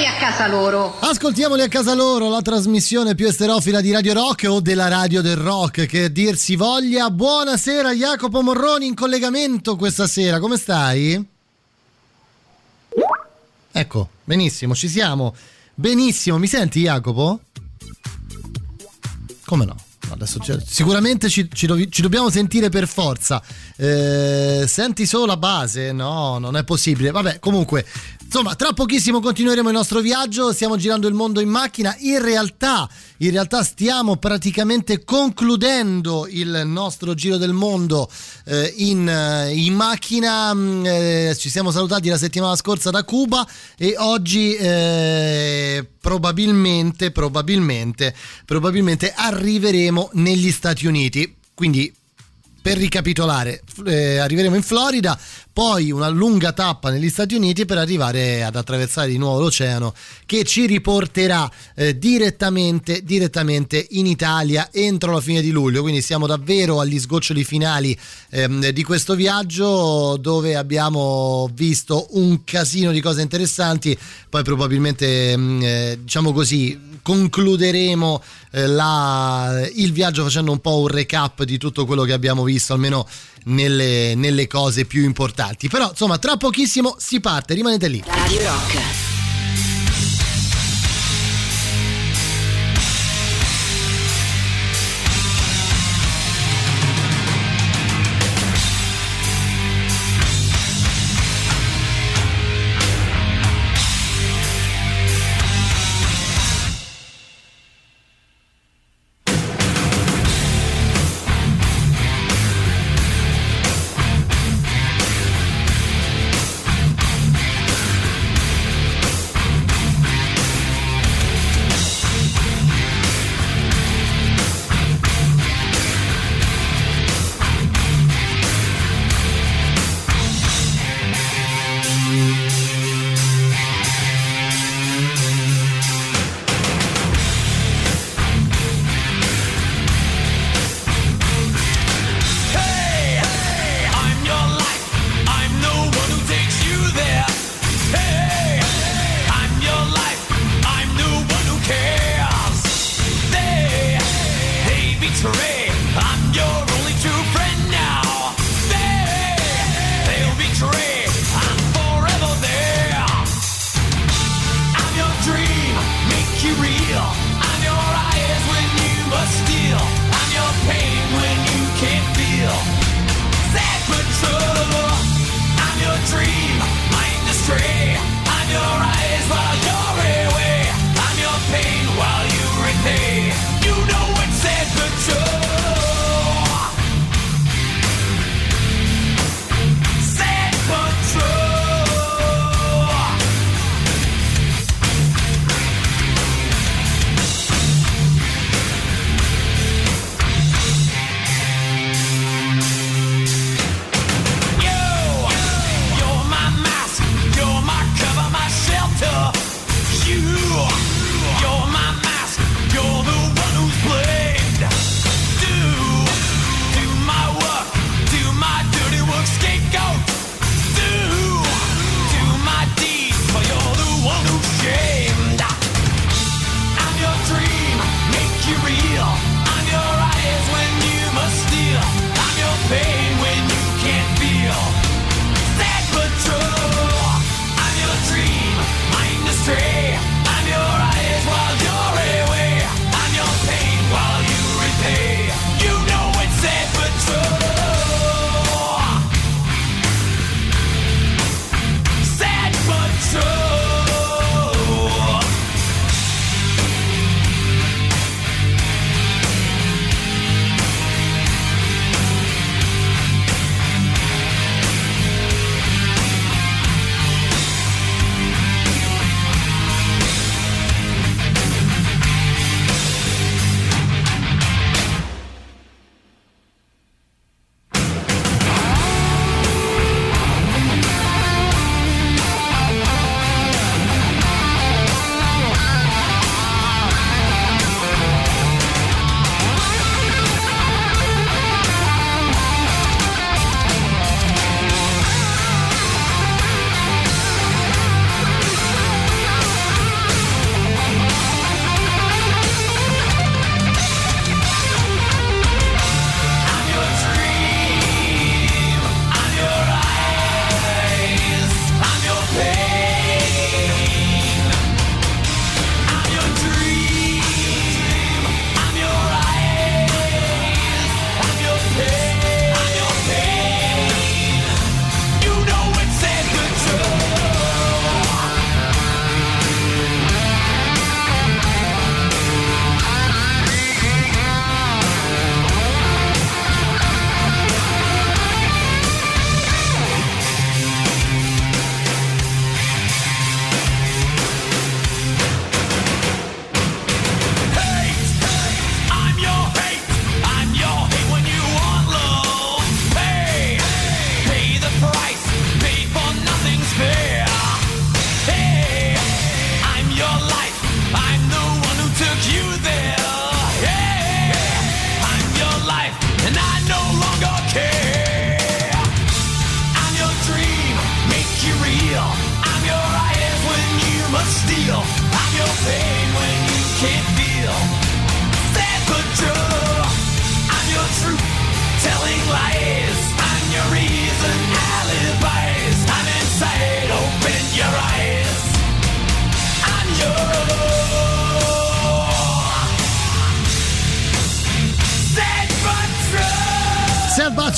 ascoltamoli a casa loro. Ascoltiamoli a casa loro, la trasmissione più esterofila di Radio Rock o della radio del rock, che dir si voglia. Buonasera Jacopo Morroni in collegamento questa sera, come stai? Ecco, benissimo, ci siamo. Benissimo, mi senti Jacopo? Come no? Sicuramente ci, ci, ci, dobbiamo sentire per forza. Eh, senti solo la base? No, non è possibile. Vabbè, comunque, insomma, tra pochissimo continueremo il nostro viaggio. Stiamo girando il mondo in macchina. In realtà, in realtà stiamo praticamente concludendo il nostro giro del mondo eh, in, eh, in, macchina. Mm, eh, ci siamo salutati la settimana scorsa da Cuba e oggi eh, probabilmente, probabilmente, probabilmente arriveremo negli Stati Uniti. Quindi per ricapitolare, eh, arriveremo in Florida, poi una lunga tappa negli Stati Uniti per arrivare ad attraversare di nuovo l'oceano che ci riporterà eh, direttamente, direttamente in Italia entro la fine di luglio. Quindi siamo davvero agli sgoccioli finali ehm, di questo viaggio dove abbiamo visto un casino di cose interessanti. Poi probabilmente, mm, eh, diciamo così, concluderemo eh, la, il viaggio facendo un po' un recap di tutto quello che abbiamo visto, almeno nelle, nelle cose più importanti. Però insomma, tra pochissimo si parte, rimanete lì. Radio Rock.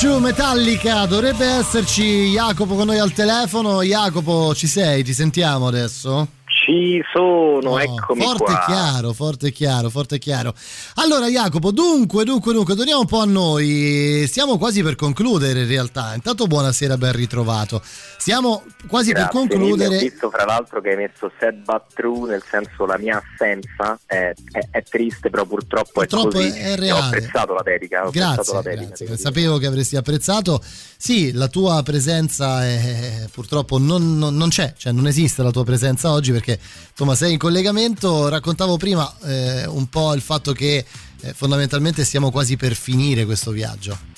True, Metallica, dovrebbe esserci Jacopo con noi al telefono. Jacopo, ci sei? Ti sentiamo adesso? Ci sono, Oh, eccomi forte qua. chiaro, forte e chiaro, forte e chiaro. Allora Jacopo, dunque, dunque, dunque, torniamo un po' a noi. Stiamo quasi per concludere in realtà. Intanto buonasera, ben ritrovato. Stiamo quasi Grazie, per mille. concludere. Ho visto fra l'altro che hai messo sad but true, nel senso la mia assenza è, è- è triste, però purtroppo, Purtroppo è così. è E reale. Ho apprezzato la dedica. Ho Grazie, la dedica, grazie. sapevo che avresti apprezzato. Sì, la tua presenza è, purtroppo non, non- non c'è, cioè non esiste la tua presenza oggi perché insomma sei in collegamento. Raccontavo prima eh, un po' il fatto che eh, fondamentalmente stiamo quasi per finire questo viaggio.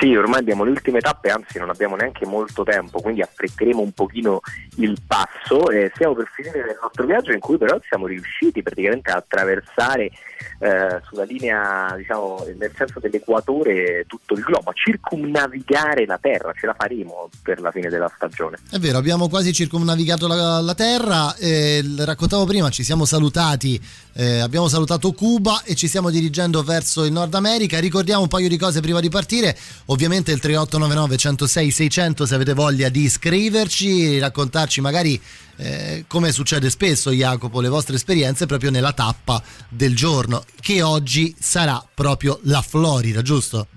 Sì, ormai abbiamo le ultime tappe, anzi non abbiamo neanche molto tempo, quindi affretteremo un pochino il passo e stiamo per finire il nostro viaggio in cui però siamo riusciti praticamente a attraversare eh, sulla linea, diciamo, nel senso dell'equatore tutto il globo, a circumnavigare la Terra, ce la faremo per la fine della stagione. È vero, abbiamo quasi circumnavigato la, la Terra, eh, raccontavo prima, ci siamo salutati, eh, abbiamo salutato Cuba e ci stiamo dirigendo verso il Nord America. Ricordiamo un paio di cose prima di partire, ovviamente il 3899 106 600 se avete voglia di iscriverci, raccontarci magari eh, come succede spesso Jacopo, le vostre esperienze proprio nella tappa del giorno, che oggi sarà proprio la Florida, giusto?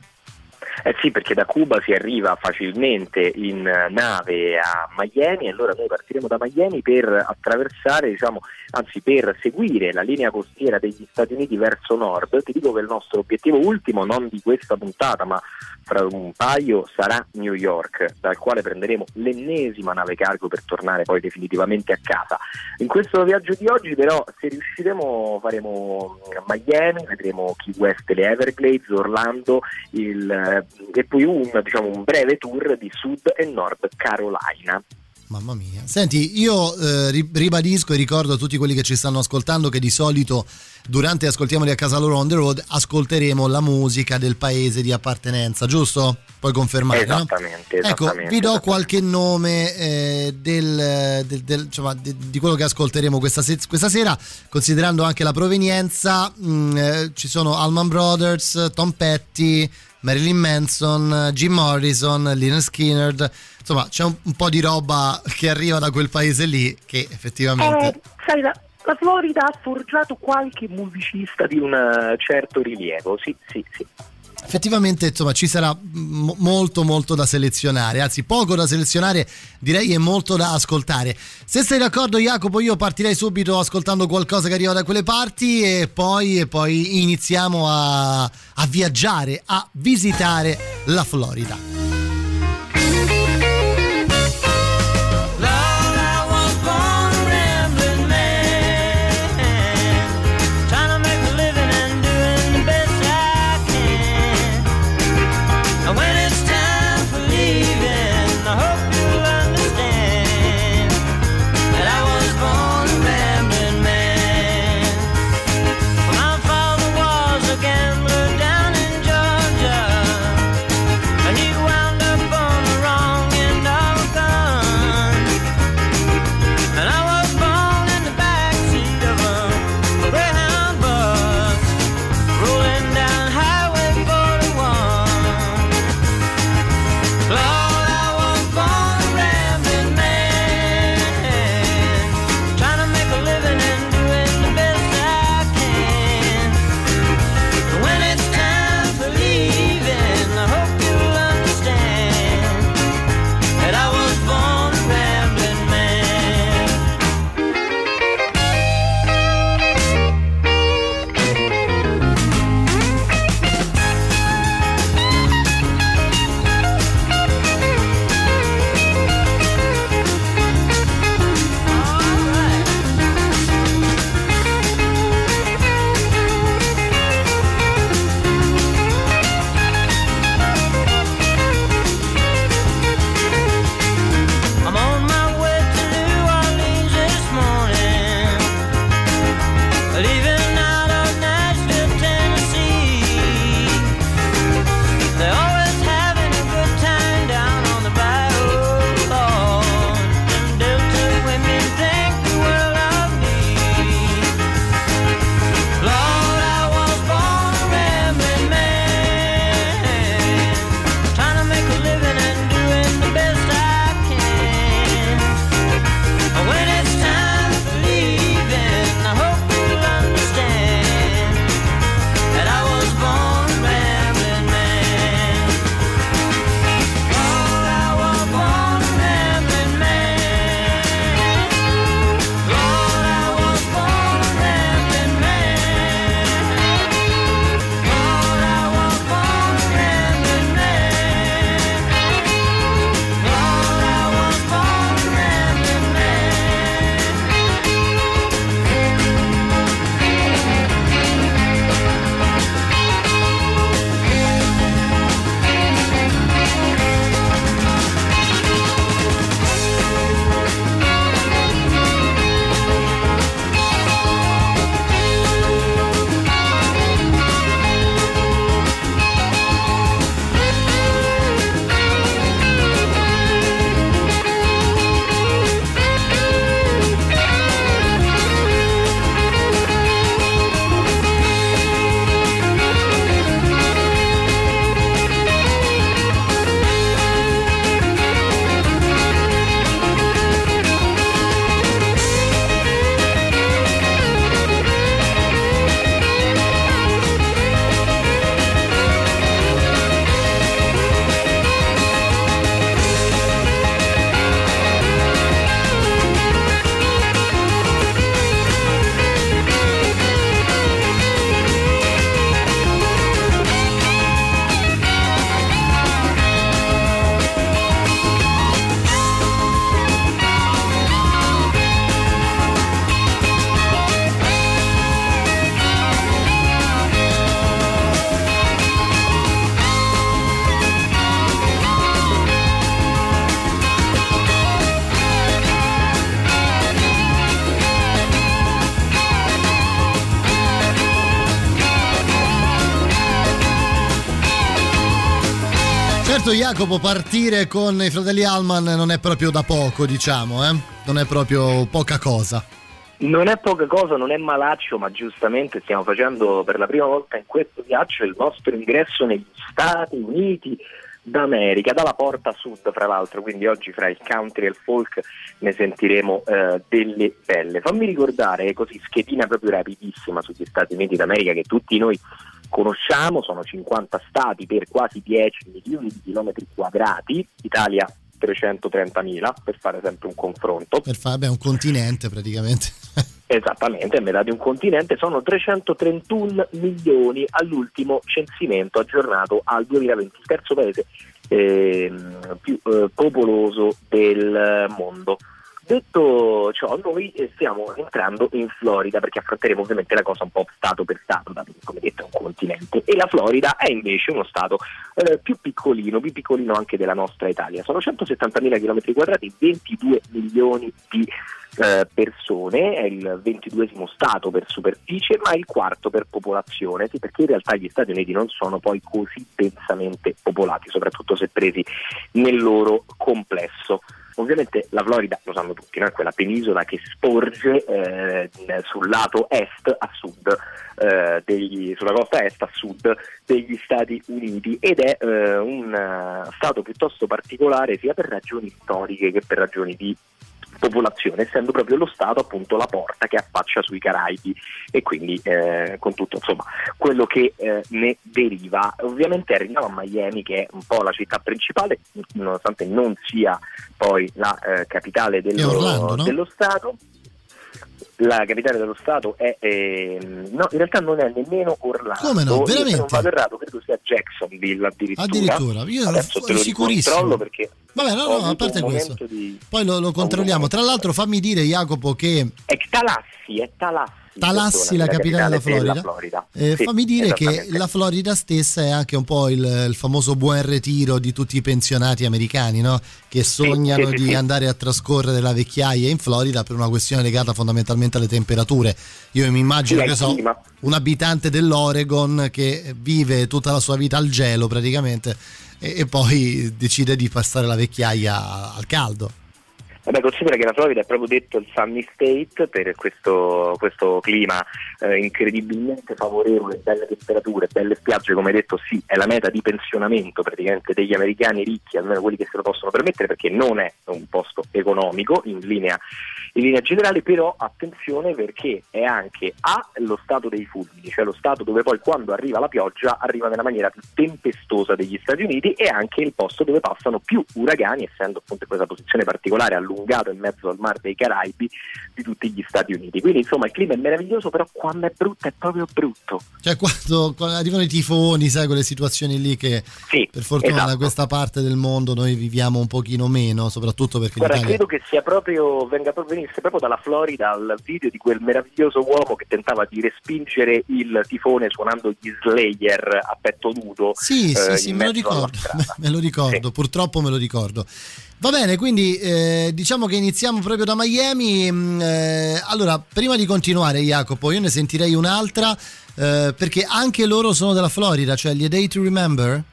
Eh sì, perché da Cuba si arriva facilmente in eh, nave a Miami allora noi partiremo da Miami per attraversare, diciamo, anzi per seguire la linea costiera degli Stati Uniti verso nord. Ti dico che il nostro obiettivo ultimo, non di questa puntata, ma fra un paio sarà New York, dal quale prenderemo l'ennesima nave cargo per tornare poi definitivamente a casa. In questo viaggio di oggi però se riusciremo faremo Miami, vedremo Key West e le Everglades, Orlando il, eh, e poi un, diciamo, un breve tour di Sud e Nord Carolina. Mamma mia. Senti, io eh, ri- ribadisco e ricordo a tutti quelli che ci stanno ascoltando che di solito durante Ascoltiamoli a casa loro on the road ascolteremo la musica del paese di appartenenza, giusto? Puoi confermare, no? Esattamente, Ecco, esattamente, vi do esattamente. qualche nome eh, del, del- del- insomma, di, di quello che ascolteremo questa, se- questa sera, considerando anche la provenienza. mm, eh, ci sono Allman Brothers, Tom Petty, Marilyn Manson, Jim Morrison, Lynyrd Skinner. Insomma, c'è un, un po' di roba che arriva da quel paese lì che effettivamente. Eh, sai, la, la Florida ha forgiato qualche musicista di un eh, certo rilievo, sì, sì, sì. Effettivamente insomma ci sarà m- molto molto da selezionare anzi poco da selezionare direi e molto da ascoltare. Se sei d'accordo Jacopo io partirei subito ascoltando qualcosa che arriva da quelle parti e poi, e poi iniziamo a, a viaggiare a visitare la Florida certo Jacopo partire con i fratelli Alman non è proprio da poco, diciamo, eh? Non è proprio poca cosa. Non è poca cosa, non è malaccio, ma giustamente stiamo facendo per la prima volta in questo viaggio il nostro ingresso negli Stati Uniti d'America, dalla porta sud fra l'altro, quindi oggi fra il country e il folk ne sentiremo eh, delle belle. Fammi ricordare così, schedina proprio rapidissima sugli Stati Uniti d'America che tutti noi conosciamo, sono 50 stati per quasi 10 milioni di chilometri quadrati, Italia 330.000 per fare sempre un confronto. Per fare beh, un continente praticamente. Esattamente, è metà di un continente, sono 331 milioni all'ultimo censimento aggiornato al 2020, il terzo paese ehm, più eh, popoloso del mondo. Detto ciò, noi stiamo entrando in Florida perché affronteremo ovviamente la cosa un po' stato per stato, come detto un continente, e la Florida è invece uno stato eh, più piccolino, più piccolino anche della nostra Italia. Sono 170.000 km quadrati, 22 milioni di eh, persone, è il 22 stato per superficie, ma il quarto per popolazione, sì, perché in realtà gli Stati Uniti non sono poi così densamente popolati, soprattutto se presi nel loro complesso. Ovviamente la Florida, lo sanno tutti, no? è quella penisola che sporge eh, sul lato est a sud, eh, degli, sulla costa est a sud degli Stati Uniti ed è eh, un uh, stato piuttosto particolare sia per ragioni storiche che per ragioni di popolazione, essendo proprio lo Stato appunto la porta che affaccia sui Caraibi e quindi eh, con tutto insomma, quello che eh, ne deriva. Ovviamente arriviamo a Miami che è un po' la città principale, nonostante non sia poi la eh, capitale dello, Orlando, no? dello Stato la capitale dello Stato è, ehm, no, in realtà non è nemmeno Orlando. Come no? Io, se Veramente? non vado errato, credo sia Jacksonville addirittura. Addirittura, io ero Adesso te lo sicurissimo. perché Vabbè, no, no, a parte questo. di- Poi lo, lo controlliamo. Tra l'altro fammi dire Jacopo che È Talassi, è Talassi. Talassi, la capitale della Florida. Florida. Eh, Sì, fammi dire che la Florida stessa è anche un po' il, il famoso buon retiro di tutti i pensionati americani, no? che sognano sì, sì, di andare a trascorrere la vecchiaia in Florida per una questione legata fondamentalmente alle temperature. Io mi immagino che so, un abitante dell'Oregon che vive tutta la sua vita al gelo praticamente e, e poi decide di passare la vecchiaia al caldo. Vabbè, considera che la Florida è proprio detto il Sunny State per questo, questo clima eh, incredibilmente favorevole, belle temperature, belle spiagge, come detto sì, è la meta di pensionamento praticamente degli americani ricchi, almeno quelli che se lo possono permettere, perché non è un posto economico in linea, in linea generale, però attenzione perché è anche A lo stato dei fulmini, cioè lo stato dove poi quando arriva la pioggia arriva nella maniera più tempestosa degli Stati Uniti e anche il posto dove passano più uragani, essendo appunto in questa posizione particolare allungato in mezzo al mar dei Caraibi di tutti gli Stati Uniti. Quindi insomma il clima è meraviglioso, però quando è brutto è proprio brutto. Cioè quando, quando arrivano i tifoni, sai, quelle situazioni lì che Sì, per fortuna esatto. da questa parte del mondo noi viviamo un pochino meno, soprattutto perché Guarda, l'Italia... credo che sia proprio, venga proprio, venisse proprio dalla Florida il video di quel meraviglioso uomo che tentava di respingere il tifone suonando gli Slayer a petto nudo. Sì, sì, eh, sì, in me lo ricordo, me lo ricordo, Sì. purtroppo me lo ricordo. Va bene, quindi eh, diciamo che iniziamo proprio da Miami. mm, eh, allora, prima di continuare, Jacopo, io ne sentirei un'altra eh, perché anche loro sono della Florida, cioè gli A Day to Remember.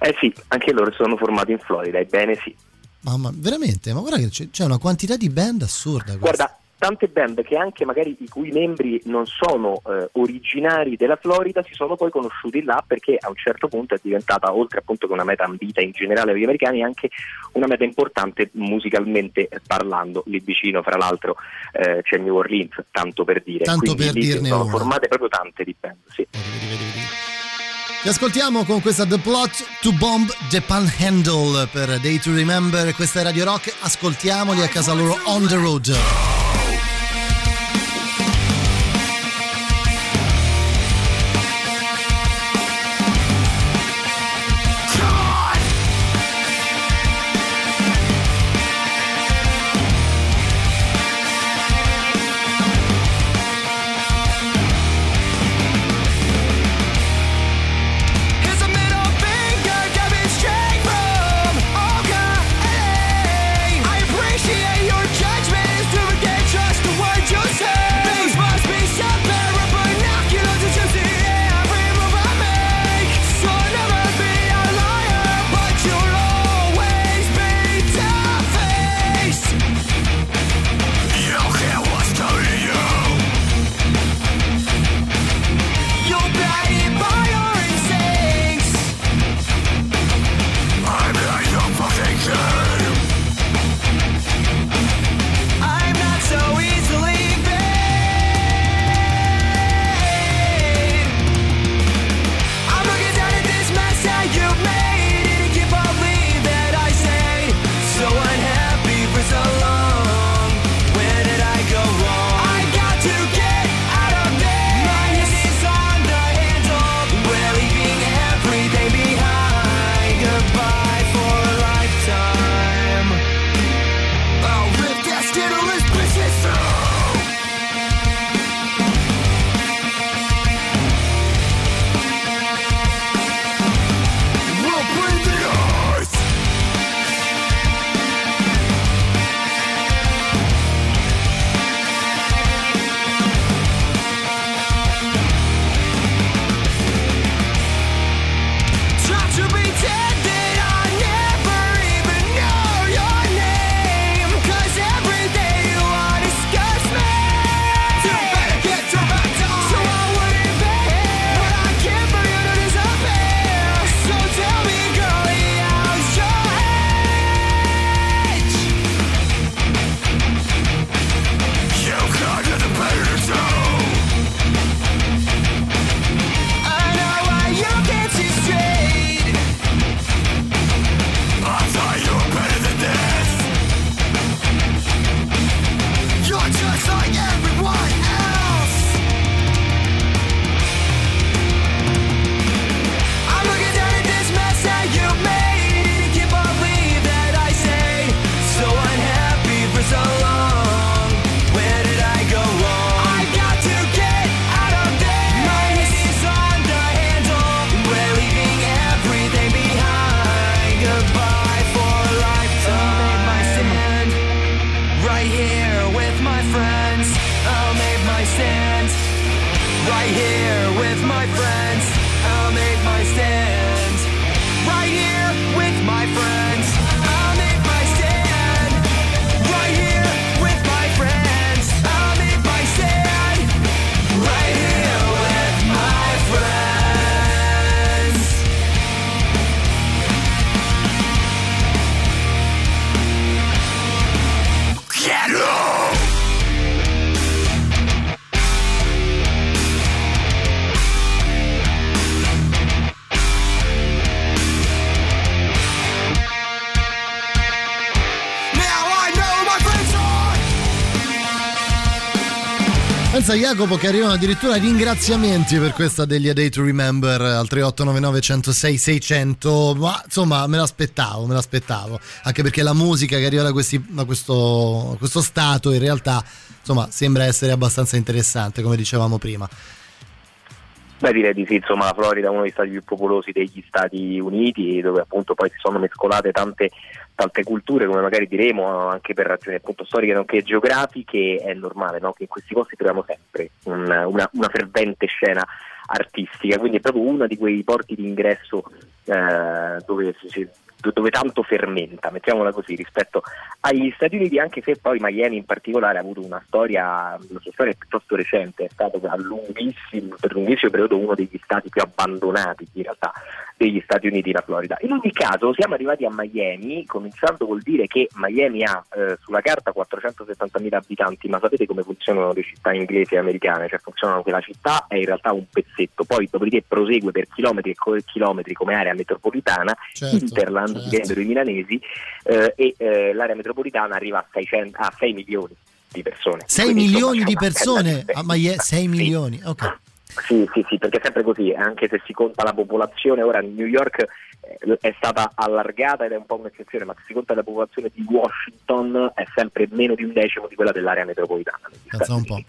Eh sì, anche loro sono formati in Florida, ebbene sì. Mamma, veramente, ma guarda che c'è, c'è una quantità di band assurda. questa. Guarda, tante band che anche magari i cui membri non sono eh, originari della Florida si sono poi conosciuti là perché a un certo punto è diventata, oltre appunto che una meta ambita in generale agli americani, anche una meta importante musicalmente parlando. Lì vicino, fra l'altro, eh, c'è New Orleans, tanto per dire. Tanto Quindi per dirne sono una. formate proprio tante di band, sì. Vedi, vedi, vedi. Ti ascoltiamo con questa The Plot to Bomb the Panhandle per Day to Remember. Questa è Radio Rock. Ascoltiamoli a casa loro on the road. Pensa Jacopo che arrivano addirittura ringraziamenti per questa degli A Day to Remember al 3899 106 600, ma insomma me l'aspettavo, me l'aspettavo, anche perché la musica che arriva da, questi, da questo, questo stato in realtà insomma sembra essere abbastanza interessante come dicevamo prima. Beh, direi di sì, insomma, la Florida è uno degli stati più popolosi degli Stati Uniti, dove appunto poi si sono mescolate tante, tante culture, come magari diremo, anche per ragioni appunto storiche nonché geografiche, è normale no? che in questi posti troviamo sempre un- una, una fervente scena artistica, quindi è proprio uno di quei porti di ingresso eh, dove, si- dove tanto fermenta, mettiamola così, rispetto agli Stati Uniti, anche se poi Miami in particolare ha avuto una storia, la sua storia è piuttosto recente, è stato lunghissimo, per lunghissimo periodo uno degli stati più abbandonati in realtà degli Stati Uniti, la Florida. In ogni caso siamo arrivati a Miami, cominciando col dire che Miami ha eh, sulla carta 470.000 abitanti, ma sapete come funzionano le città inglesi e americane? Cioè funzionano che la città è in realtà un pezzetto, poi dopodiché prosegue per chilometri e chilometri come area metropolitana, Certo, Interland, certo. direbbero i milanesi, eh, e eh, l'area metropolitana arriva a, 600 a 6 milioni di persone. 6 Quindi, milioni insomma, di persone bella a Miami, 6 differenza. Sì. milioni, ok. Sì, sì, sì, perché è sempre così, anche se si conta la popolazione, ora New York eh, è stata allargata ed è un po' un'eccezione, ma se si conta la popolazione di Washington è sempre meno di un decimo di quella dell'area metropolitana. Stati un po'.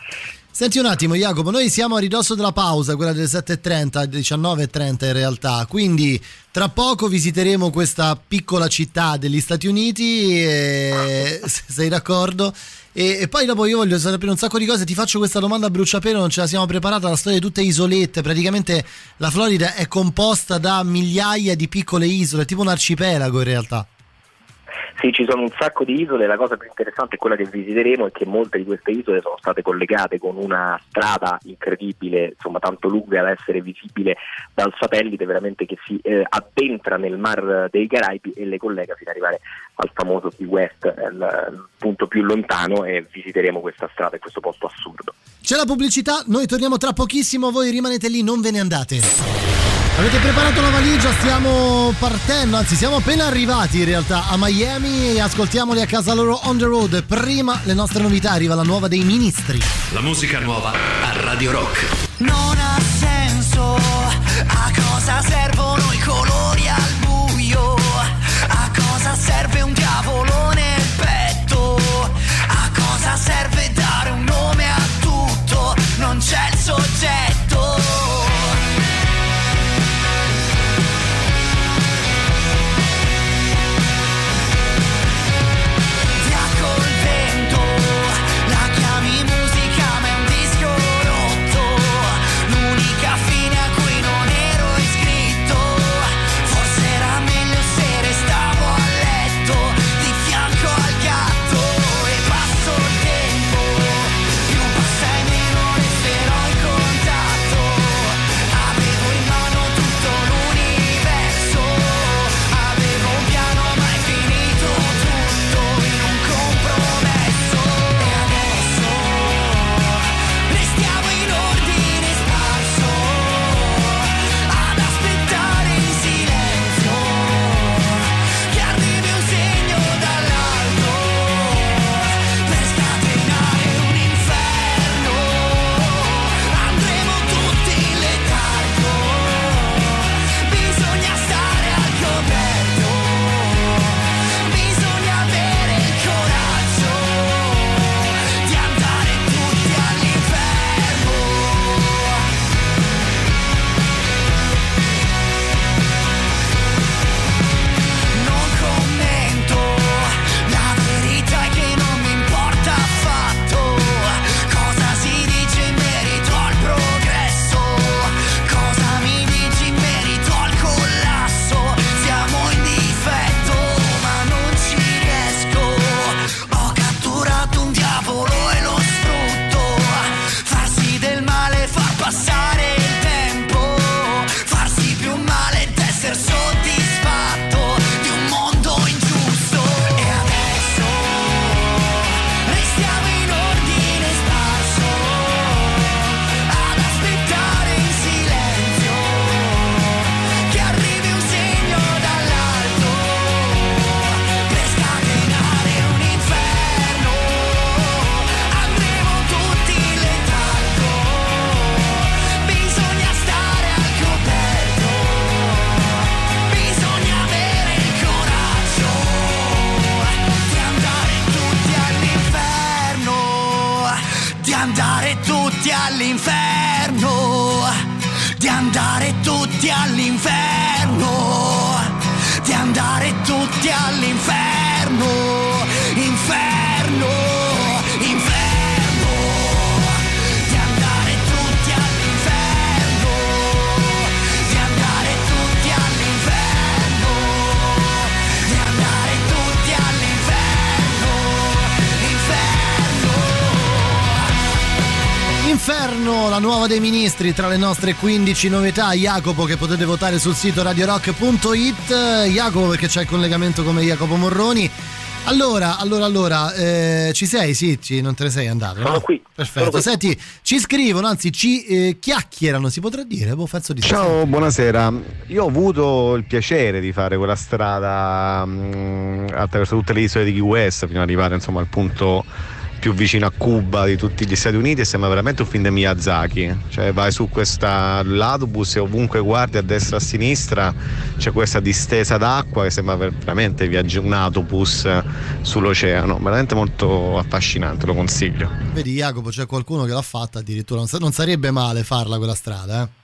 Senti un attimo Jacopo, noi siamo a ridosso della pausa, quella delle 7.30, 19.30 in realtà, quindi tra poco visiteremo questa piccola città degli Stati Uniti, e, se sei d'accordo, e, e poi dopo io voglio sapere un sacco di cose, ti faccio questa domanda a bruciapelo, non ce la siamo preparata, la storia di tutte isolette, praticamente la Florida è composta da migliaia di piccole isole, tipo un arcipelago in realtà. Sì, ci sono un sacco di isole, la cosa più interessante è quella che visiteremo è che molte di queste isole sono state collegate con una strada incredibile, insomma tanto lunga da essere visibile dal satellite, veramente che si eh, addentra nel mar dei Caraibi e le collega fino ad arrivare al famoso Key West, eh, il punto più lontano e visiteremo questa strada e questo posto assurdo. C'è la pubblicità, noi torniamo tra pochissimo, voi rimanete lì, non ve ne andate. Avete preparato la valigia, stiamo partendo, anzi siamo appena arrivati in realtà a Miami e ascoltiamoli a casa loro on the road. Prima le nostre novità, arriva la nuova dei ministri. La musica nuova a Radio Rock. Non ha senso a cosa servono ministri tra le nostre 15 novità. Jacopo che potete votare sul sito radiorock.it. Jacopo perché c'è il collegamento come Jacopo Morroni. Allora, allora, allora, eh, ci sei? Sì, ci- non te ne sei andato? Sono no? qui, Perfetto. sono qui. Senti, ci scrivono, anzi ci eh, chiacchierano, si potrà dire? Boh, di. Ciao, buonasera. Io ho avuto il piacere di fare quella strada mh, attraverso tutte le isole di Key West fino ad arrivare insomma, al punto più vicino a Cuba di tutti gli Stati Uniti e sembra veramente un film di Miyazaki. Cioè vai su questa l'autobus e ovunque guardi a destra e a sinistra c'è questa distesa d'acqua che sembra ver- veramente un autobus sull'oceano. Veramente molto affascinante, lo consiglio. Vedi Jacopo, c'è qualcuno che l'ha fatta addirittura, non sarebbe male farla quella strada, eh?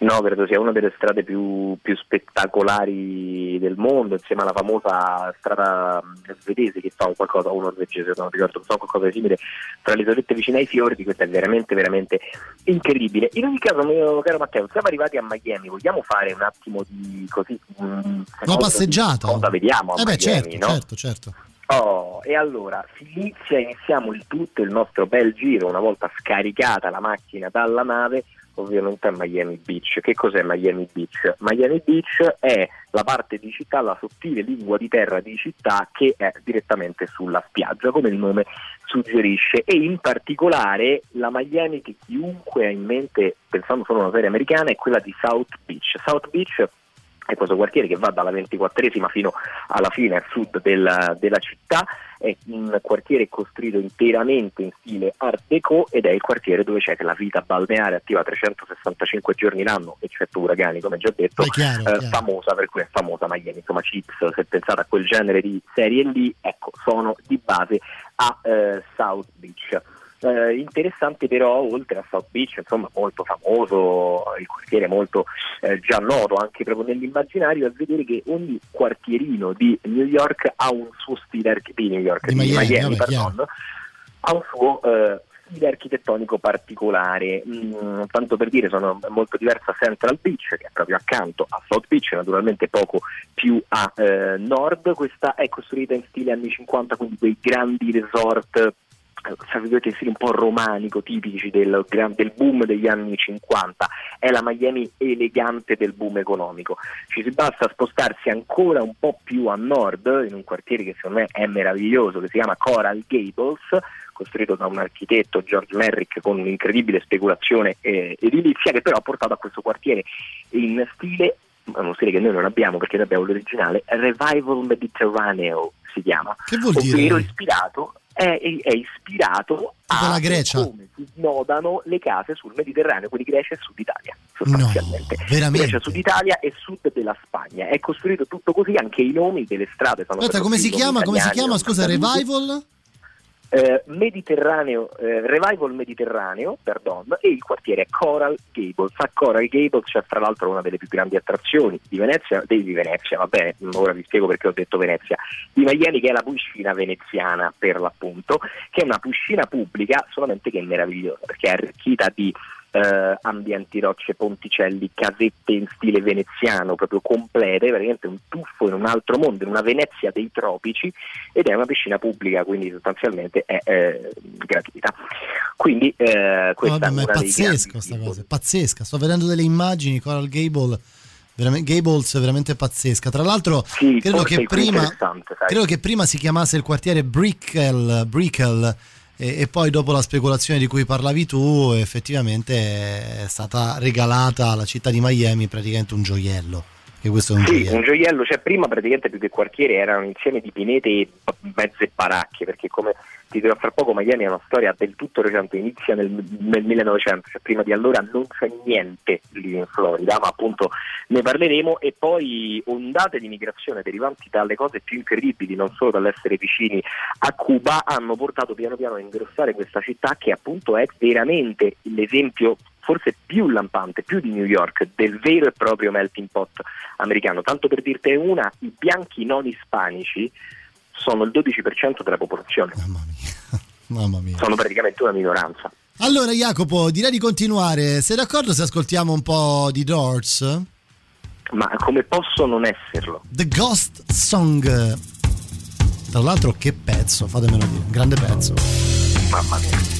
No, credo sia una delle strade più, più spettacolari del mondo, insieme alla famosa strada mh, svedese che fa un qualcosa, o norvegese, non ricordo, fa qualcosa di simile tra le isolette vicine ai fiordi, questa è veramente, veramente incredibile. In ogni caso, mio caro Matteo, siamo arrivati a Miami, vogliamo fare un attimo di così... mh, Una di passeggiata. Cosa vediamo a Eh beh, Miami, certo, no? certo, certo. Oh, e allora si inizia, iniziamo il tutto, il nostro bel giro, una volta scaricata la macchina dalla nave, ovviamente a Miami Beach. Che cos'è Miami Beach? Miami Beach è la parte di città, la sottile lingua di terra di città che è direttamente sulla spiaggia, come il nome suggerisce, e in particolare la Miami che chiunque ha in mente, pensando solo a una serie americana, è quella di South Beach. South Beach è questo quartiere che va dalla 24esima fino alla fine a sud del- della città, è un quartiere costruito interamente in stile art déco ed è il quartiere dove c'è la vita balneare attiva 365 giorni l'anno, eccetto uragani come già detto, È chiaro, eh, chiaro. famosa per cui è famosa Miami, insomma Chips, se pensate a quel genere di serie lì, ecco, sono di base a eh, South Beach. Eh, interessante però, oltre a South Beach, insomma molto famoso, il quartiere molto eh, già noto anche proprio nell'immaginario, è vedere che ogni quartierino di New York ha un suo stile arch- di New York, Di Miami, Miami, vabbè, pardon, ha un suo eh, stile architettonico particolare. Mm, tanto per dire, sono molto diversa Central Beach, che è proprio accanto a South Beach, naturalmente poco più a eh, nord. Questa è costruita in stile anni 50, quindi quei grandi resort virgolette, stili un po' romanico, tipici del, del boom degli anni 50, è la Miami elegante del boom economico. Ci si basta spostarsi ancora un po' più a nord, in un quartiere che secondo me è meraviglioso, che si chiama Coral Gables, costruito da un architetto George Merrick con un'incredibile speculazione eh, edilizia, che però ha portato a questo quartiere in stile uno stile che noi non abbiamo perché noi abbiamo l'originale, Revival Mediterraneo si chiama, ovvero ispirato è, è ispirato a come si snodano le case sul Mediterraneo, quindi Grecia e Sud Italia, No, sostanzialmente. veramente. Grecia, Sud Italia e Sud della Spagna. È costruito tutto così, anche i nomi delle strade sono Aspetta, come si chiama? Come si chiama? Scusa. Revival? Eh, Mediterraneo, eh, Revival Mediterraneo, pardon, e il quartiere Coral Gables. A Coral Gables c'è tra l'altro una delle più grandi attrazioni di Venezia, di Venezia, va bene, ora vi spiego perché ho detto Venezia, di Miami che è la piscina veneziana per l'appunto, che è una piscina pubblica solamente che è meravigliosa perché è arricchita di eh, ambienti rocce, ponticelli, casette in stile veneziano proprio complete, praticamente un tuffo in un altro mondo, in una Venezia dei tropici ed è una piscina pubblica, quindi sostanzialmente è eh, gratuita. Quindi eh, questa vabbè, ma è grandi questa cosa, è pazzesca. Sto vedendo delle immagini, Coral Gable, Gables veramente pazzesca. Tra l'altro, Sì, credo che, prima, credo che prima si chiamasse il quartiere Brickell, Brickell e, e poi dopo la speculazione di cui parlavi tu, effettivamente è stata regalata alla città di Miami praticamente un gioiello. Che questo è un Sì, gioiello. un gioiello, cioè prima praticamente più che quartiere era un insieme di pinete e mezze baracche, perché come ti dirò fra poco Miami è una storia del tutto recente, inizia nel, nel 1900, cioè prima di allora non c'è niente lì in Florida, ma appunto ne parleremo e poi ondate di migrazione derivanti dalle cose più incredibili, non solo dall'essere vicini a Cuba, hanno portato piano piano a ingrossare questa città che appunto è veramente l'esempio forse più lampante, più di New York, del vero e proprio melting pot americano. Tanto per dirte una, i bianchi non ispanici sono il 12% della popolazione, Mamma mia. sono praticamente una minoranza. Allora Jacopo, direi di continuare. Sei d'accordo se ascoltiamo un po' di Doors? Ma come posso non esserlo? The Ghost Song. Tra l'altro che pezzo, fatemelo dire, grande pezzo. Mamma mia.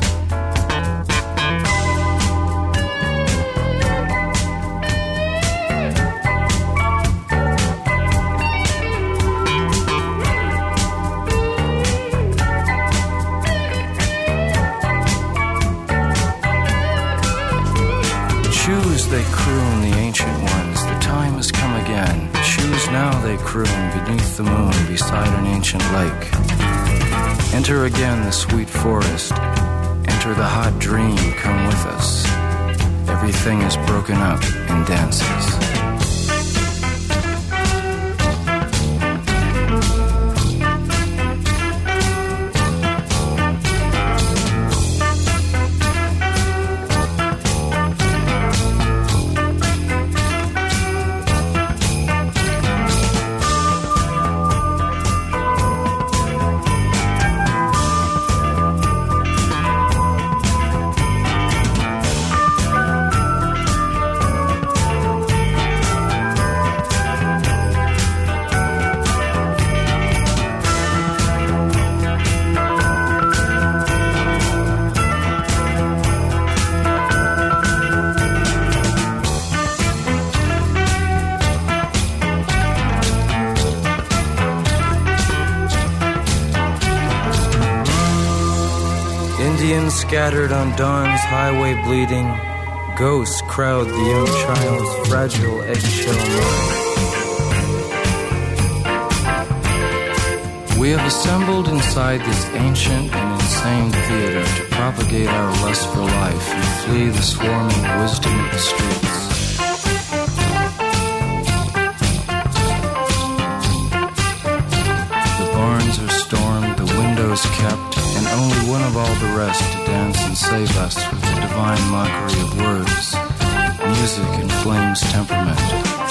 Now, they croon, beneath the moon, beside an ancient lake. Enter again the sweet forest. Enter the hot dream, come with us. Everything is broken up and dances. Scattered on dawn's highway bleeding. Ghosts crowd the young child's fragile eggshell mind. We have assembled inside this ancient and insane theater to propagate our lust for life and flee the swarming wisdom of the streets. The barns are stormed, the windows kept, of all the rest to dance and save us with the divine mockery of words, music, and flames temperament.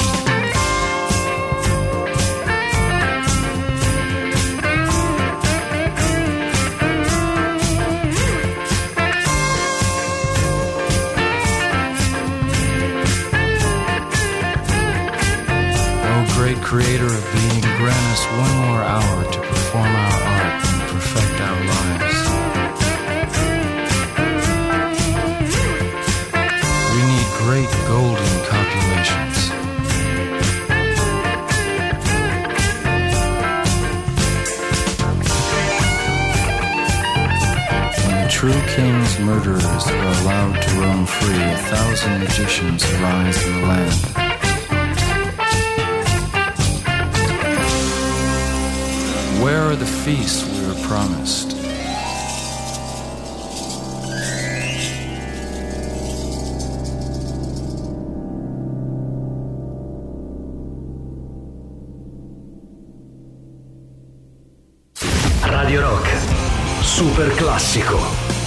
Allowed to roam free, a thousand magicians arise in the land. Where are the feasts we were promised? Radio Rock. Super classico.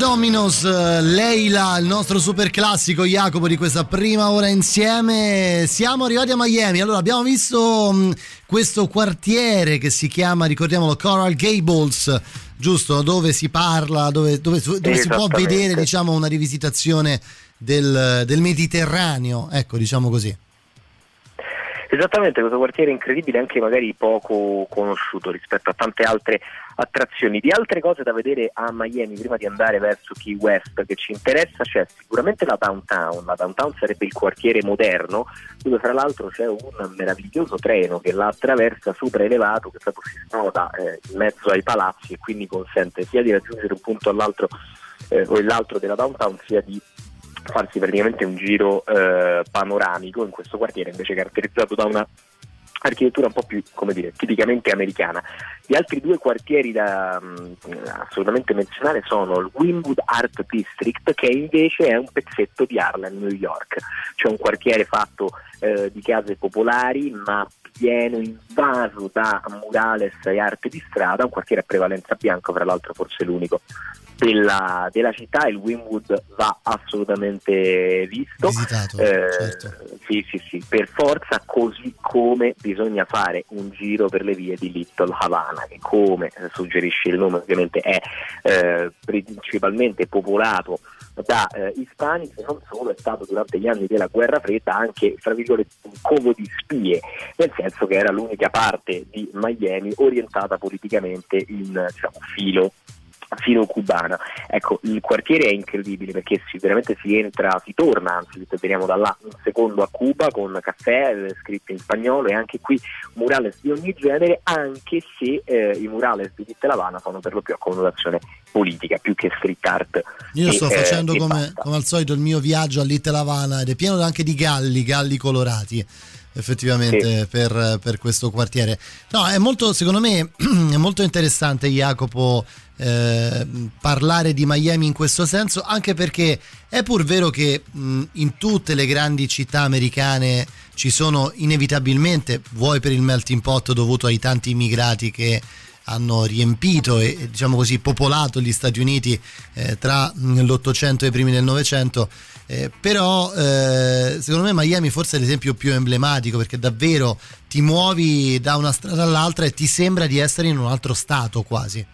Dominos, eh, Leila, il nostro super classico Jacopo di questa prima ora insieme. Siamo arrivati a Miami. Allora, abbiamo visto mh, questo quartiere che si chiama, ricordiamolo, Coral Gables, giusto? Dove si parla, dove, dove- dove si può vedere, diciamo, una rivisitazione del, del Mediterraneo, ecco, diciamo così. Esattamente, questo quartiere incredibile, anche magari poco conosciuto rispetto a tante altre attrazioni. Di altre cose da vedere a Miami prima di andare verso Key West che ci interessa c'è sicuramente la downtown. La downtown sarebbe il quartiere moderno, dove fra l'altro c'è un meraviglioso treno che la attraversa sopra elevato, che proprio si snoda eh, in mezzo ai palazzi e quindi consente sia di raggiungere un punto all'altro eh, o l'altro della downtown, sia di farsi praticamente un giro eh, panoramico in questo quartiere invece caratterizzato da una architettura un po' più, come dire, tipicamente americana. Gli altri due quartieri da mh, assolutamente menzionare sono il Wynwood Art District, che invece è un pezzetto di Harlem, New York. C'è un quartiere fatto eh, di case popolari, ma pieno, invaso da murales e arte di strada, un quartiere a prevalenza bianco, fra l'altro forse l'unico della, della città, il Wynwood va assolutamente visto. Visitato, Eh, certo. sì, sì, sì, per forza, così come bisogna fare un giro per le vie di Little Havana, che come suggerisce il nome ovviamente è eh, principalmente popolato da eh, ispanici, non solo è stato durante gli anni della guerra fredda anche fra virgolette un covo di spie, nel senso che era l'unica parte di Miami orientata politicamente in diciamo, filo filo cubana. Ecco, il quartiere è incredibile perché si, veramente si entra, si torna, anzi veniamo da là un secondo a Cuba con caffè eh, scritti in spagnolo e anche qui murales di ogni genere, anche se eh, i murales di Little Havana sono per lo più a connotazione politica più che street art. Io E, sto eh, facendo e come, come al solito il mio viaggio a Little Havana ed è pieno anche di galli, galli colorati effettivamente per, per questo quartiere. No, è molto, secondo me, è molto interessante Jacopo eh, parlare di Miami in questo senso, anche perché è pur vero che mh, in tutte le grandi città americane ci sono inevitabilmente, vuoi per il melting pot dovuto ai tanti immigrati che hanno riempito e diciamo così popolato gli Stati Uniti eh, tra l'Ottocento e i primi del Novecento. Eh, però eh, secondo me Miami forse è l'esempio più emblematico perché davvero ti muovi da una strada all'altra e ti sembra di essere in un altro stato quasi.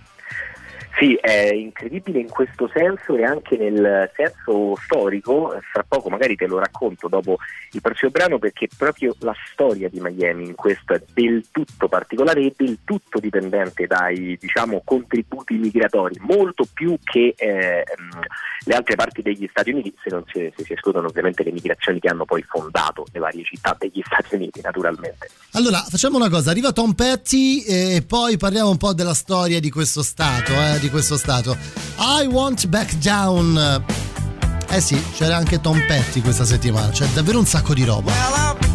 Sì, è incredibile in questo senso e anche nel senso storico, fra poco magari te lo racconto dopo il prossimo brano perché proprio la storia di Miami in questo è del tutto particolare e del tutto dipendente dai diciamo, contributi migratori, molto più che eh, le altre parti degli Stati Uniti, se, non si, se si escludono ovviamente le migrazioni che hanno poi fondato le varie città degli Stati Uniti naturalmente. Allora, facciamo una cosa, arriva Tom Petty e poi parliamo un po' della storia di questo stato, eh, di questo stato. I want back down. Eh sì, c'era anche Tom Petty questa settimana, c'è davvero un sacco di roba.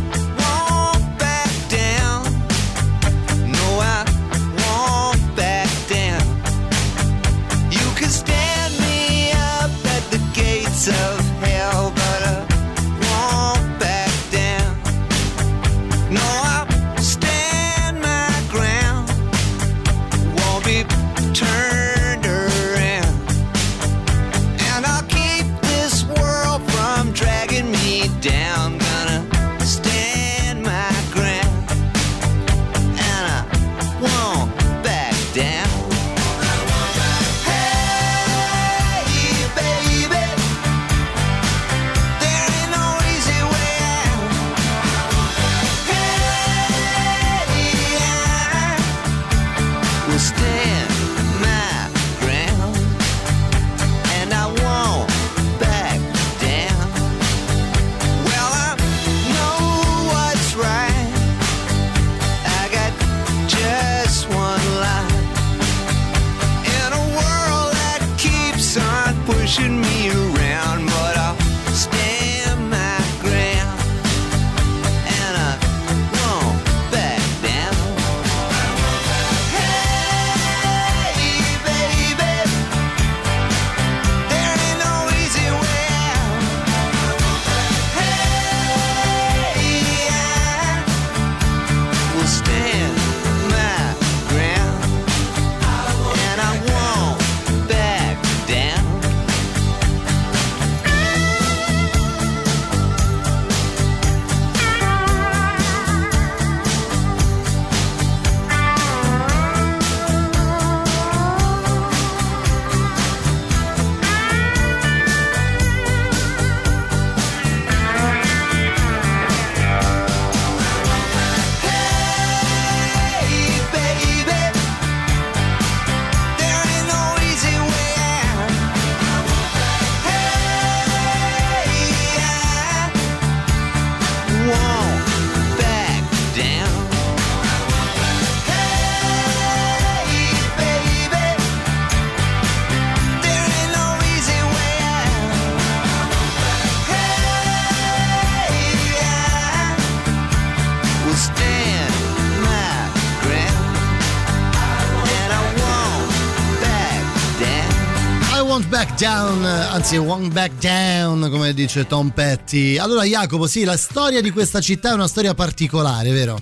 Pushing me down, anzi won't back down come dice Tom Petty. Allora Jacopo, sì, la storia di questa città è una storia particolare, vero?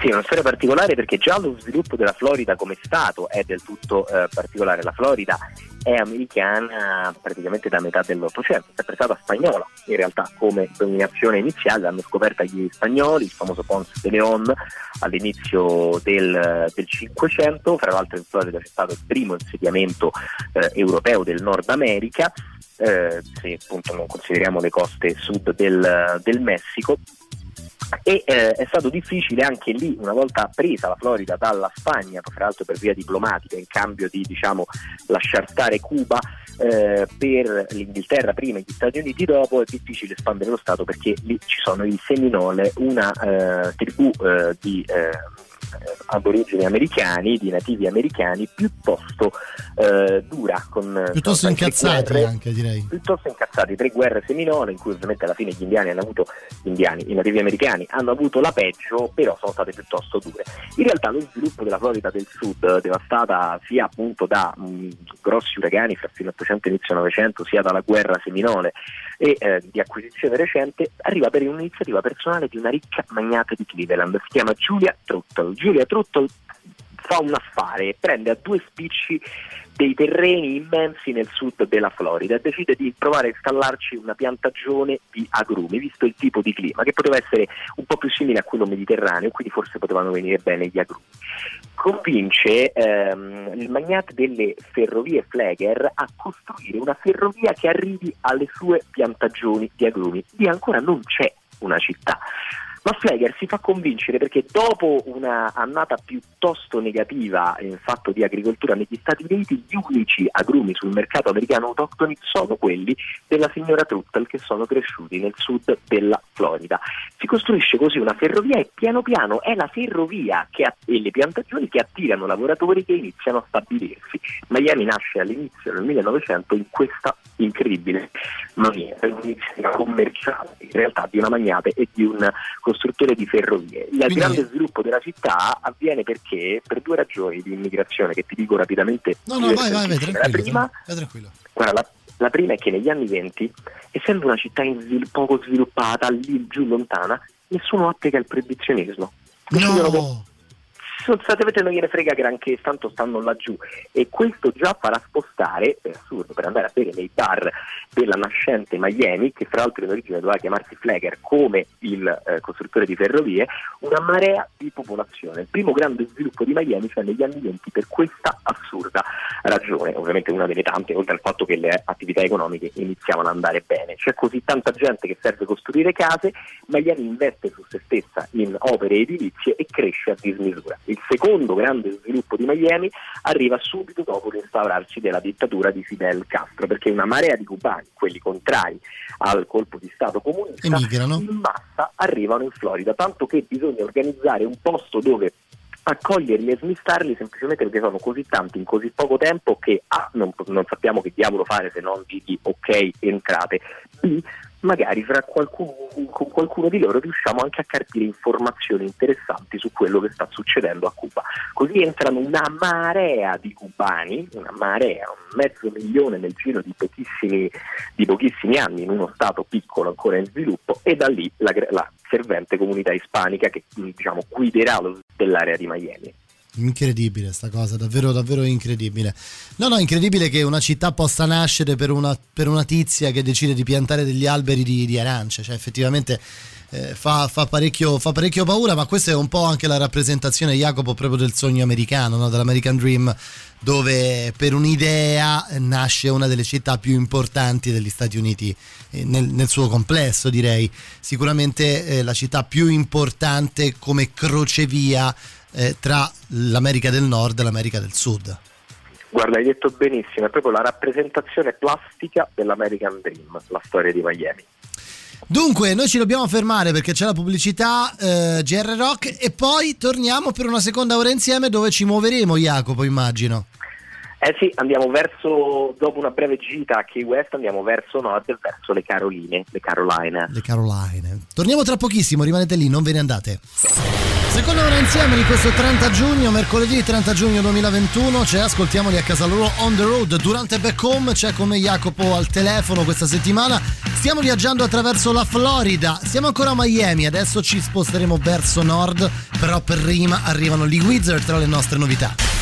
Sì, è una storia particolare perché già lo sviluppo della Florida come Stato è del tutto eh, particolare. La Florida è americana praticamente da metà dell'Ottocento, è sempre stata spagnola in realtà come dominazione iniziale, l'hanno scoperta gli spagnoli, il famoso Ponce de Leon all'inizio del, del 500, fra l'altro in Florida c'è stato il primo insediamento eh, europeo del Nord America, eh, se appunto non consideriamo le coste sud del, del Messico, e eh, è stato difficile anche lì, una volta presa la Florida dalla Spagna, fra l'altro per via diplomatica, in cambio di diciamo, lasciar stare Cuba, eh, per l'Inghilterra prima e gli Stati Uniti dopo, è difficile espandere lo Stato perché lì ci sono i Seminole, una eh, tribù eh, di eh, aborigeni americani, di nativi americani, piuttosto eh, dura. Con, Piuttosto con tre incazzati guerre- anche direi. piuttosto incazzati, tre guerre seminole in cui ovviamente alla fine gli indiani hanno avuto, gli indiani, i nativi americani hanno avuto la peggio, però sono state piuttosto dure. In realtà lo sviluppo della Florida del Sud, devastata sia appunto da mh, grossi uragani fra fine 800 e inizio 900, sia dalla guerra seminole e eh, di acquisizione recente, arriva per un'iniziativa personale di una ricca magnate di Cleveland, si chiama Julia Truttle. Julia Truttle fa un affare, prende a due spicci dei terreni immensi nel sud della Florida e decide di provare a installarci una piantagione di agrumi, visto il tipo di clima, che poteva essere un po' più simile a quello mediterraneo, quindi forse potevano venire bene gli agrumi. Convince ehm, il magnate delle ferrovie Flegger a costruire una ferrovia che arrivi alle sue piantagioni di agrumi. Lì ancora non c'è una città. Ma Flegger si fa convincere perché dopo una annata piuttosto negativa in fatto di agricoltura negli Stati Uniti, gli unici agrumi sul mercato americano autoctoni sono quelli della signora Truttle che sono cresciuti nel sud della Florida. Si costruisce così una ferrovia e piano piano è la ferrovia ha- e le piantagioni che attirano lavoratori che iniziano a stabilirsi. Miami nasce all'inizio del 1900 in questa incredibile maniera, un'iniziativa commerciale in realtà di una magnate e di un costruttore di ferrovie. Il Quindi- grande sviluppo della città avviene perché per due ragioni di immigrazione che ti dico rapidamente. No, no, vai, vai, vai, tranquillo. La prima, Vai tranquillo. guarda, la, la prima è che negli anni 20, essendo una città in svil- poco sviluppata, lì giù lontana, nessuno applica il proibizionismo. No, sostanzialmente non gliene frega granché, tanto stanno laggiù e questo già farà spostare, è assurdo, per andare a bere nei bar della nascente Miami, che fra l'altro in origine doveva chiamarsi Flegger come il eh, costruttore di ferrovie, una marea di popolazione. Il primo grande sviluppo di Miami cioè negli anni 20 per questa assurda ragione, ovviamente una delle tante, oltre al fatto che le attività economiche iniziavano ad andare bene. C'è così tanta gente che serve costruire case, Miami investe su se stessa in opere edilizie e cresce a dismisura. Il secondo grande sviluppo di Miami arriva subito dopo l'instaurarsi della dittatura di Fidel Castro, perché una marea di cubani, quelli contrari al colpo di Stato comunista, Emigrano. in massa arrivano in Florida, tanto che bisogna organizzare un posto dove accoglierli e smistarli semplicemente perché sono così tanti in così poco tempo che A non, non sappiamo che diavolo fare se non dirgli ok entrate, B magari qualcuno, con qualcuno di loro riusciamo anche a carpire informazioni interessanti su quello che sta succedendo a Cuba. Così entrano una marea di cubani, una marea, un mezzo milione nel giro di pochissimi, di pochissimi anni in uno stato piccolo ancora in sviluppo e da lì la, la fervente comunità ispanica che diciamo, guiderà lo dell'area di Miami. Incredibile sta cosa, davvero davvero incredibile. No, no, incredibile che una città possa nascere per una, per una tizia che decide di piantare degli alberi di, di arance, cioè effettivamente eh, fa, fa parecchio, fa parecchio paura, ma questa è un po' anche la rappresentazione, Jacopo, proprio del sogno americano, no? dell'American Dream, dove per un'idea nasce una delle città più importanti degli Stati Uniti eh, nel, nel suo complesso, direi. Sicuramente eh, la città più importante come crocevia eh, tra l'America del Nord e l'America del Sud. Guarda, hai detto benissimo, è proprio la rappresentazione plastica dell'American Dream, la storia di Miami. Dunque, noi ci dobbiamo fermare perché c'è la pubblicità eh, GR Rock e poi torniamo per una seconda ora insieme dove ci muoveremo, Jacopo, immagino. Eh sì, andiamo verso, dopo una breve gita a Key West, andiamo verso nord verso le Caroline, le Caroline. Le Caroline. Torniamo tra pochissimo, rimanete lì, non ve ne andate. Seconda ora insieme di questo 30 giugno, mercoledì 30 giugno 2021, c'è Ascoltiamoli a casa loro on the road. Durante Back Home c'è come Jacopo al telefono questa settimana. Stiamo viaggiando attraverso la Florida, siamo ancora a Miami, adesso ci sposteremo verso nord, però per prima arrivano gli Wizard tra le nostre novità.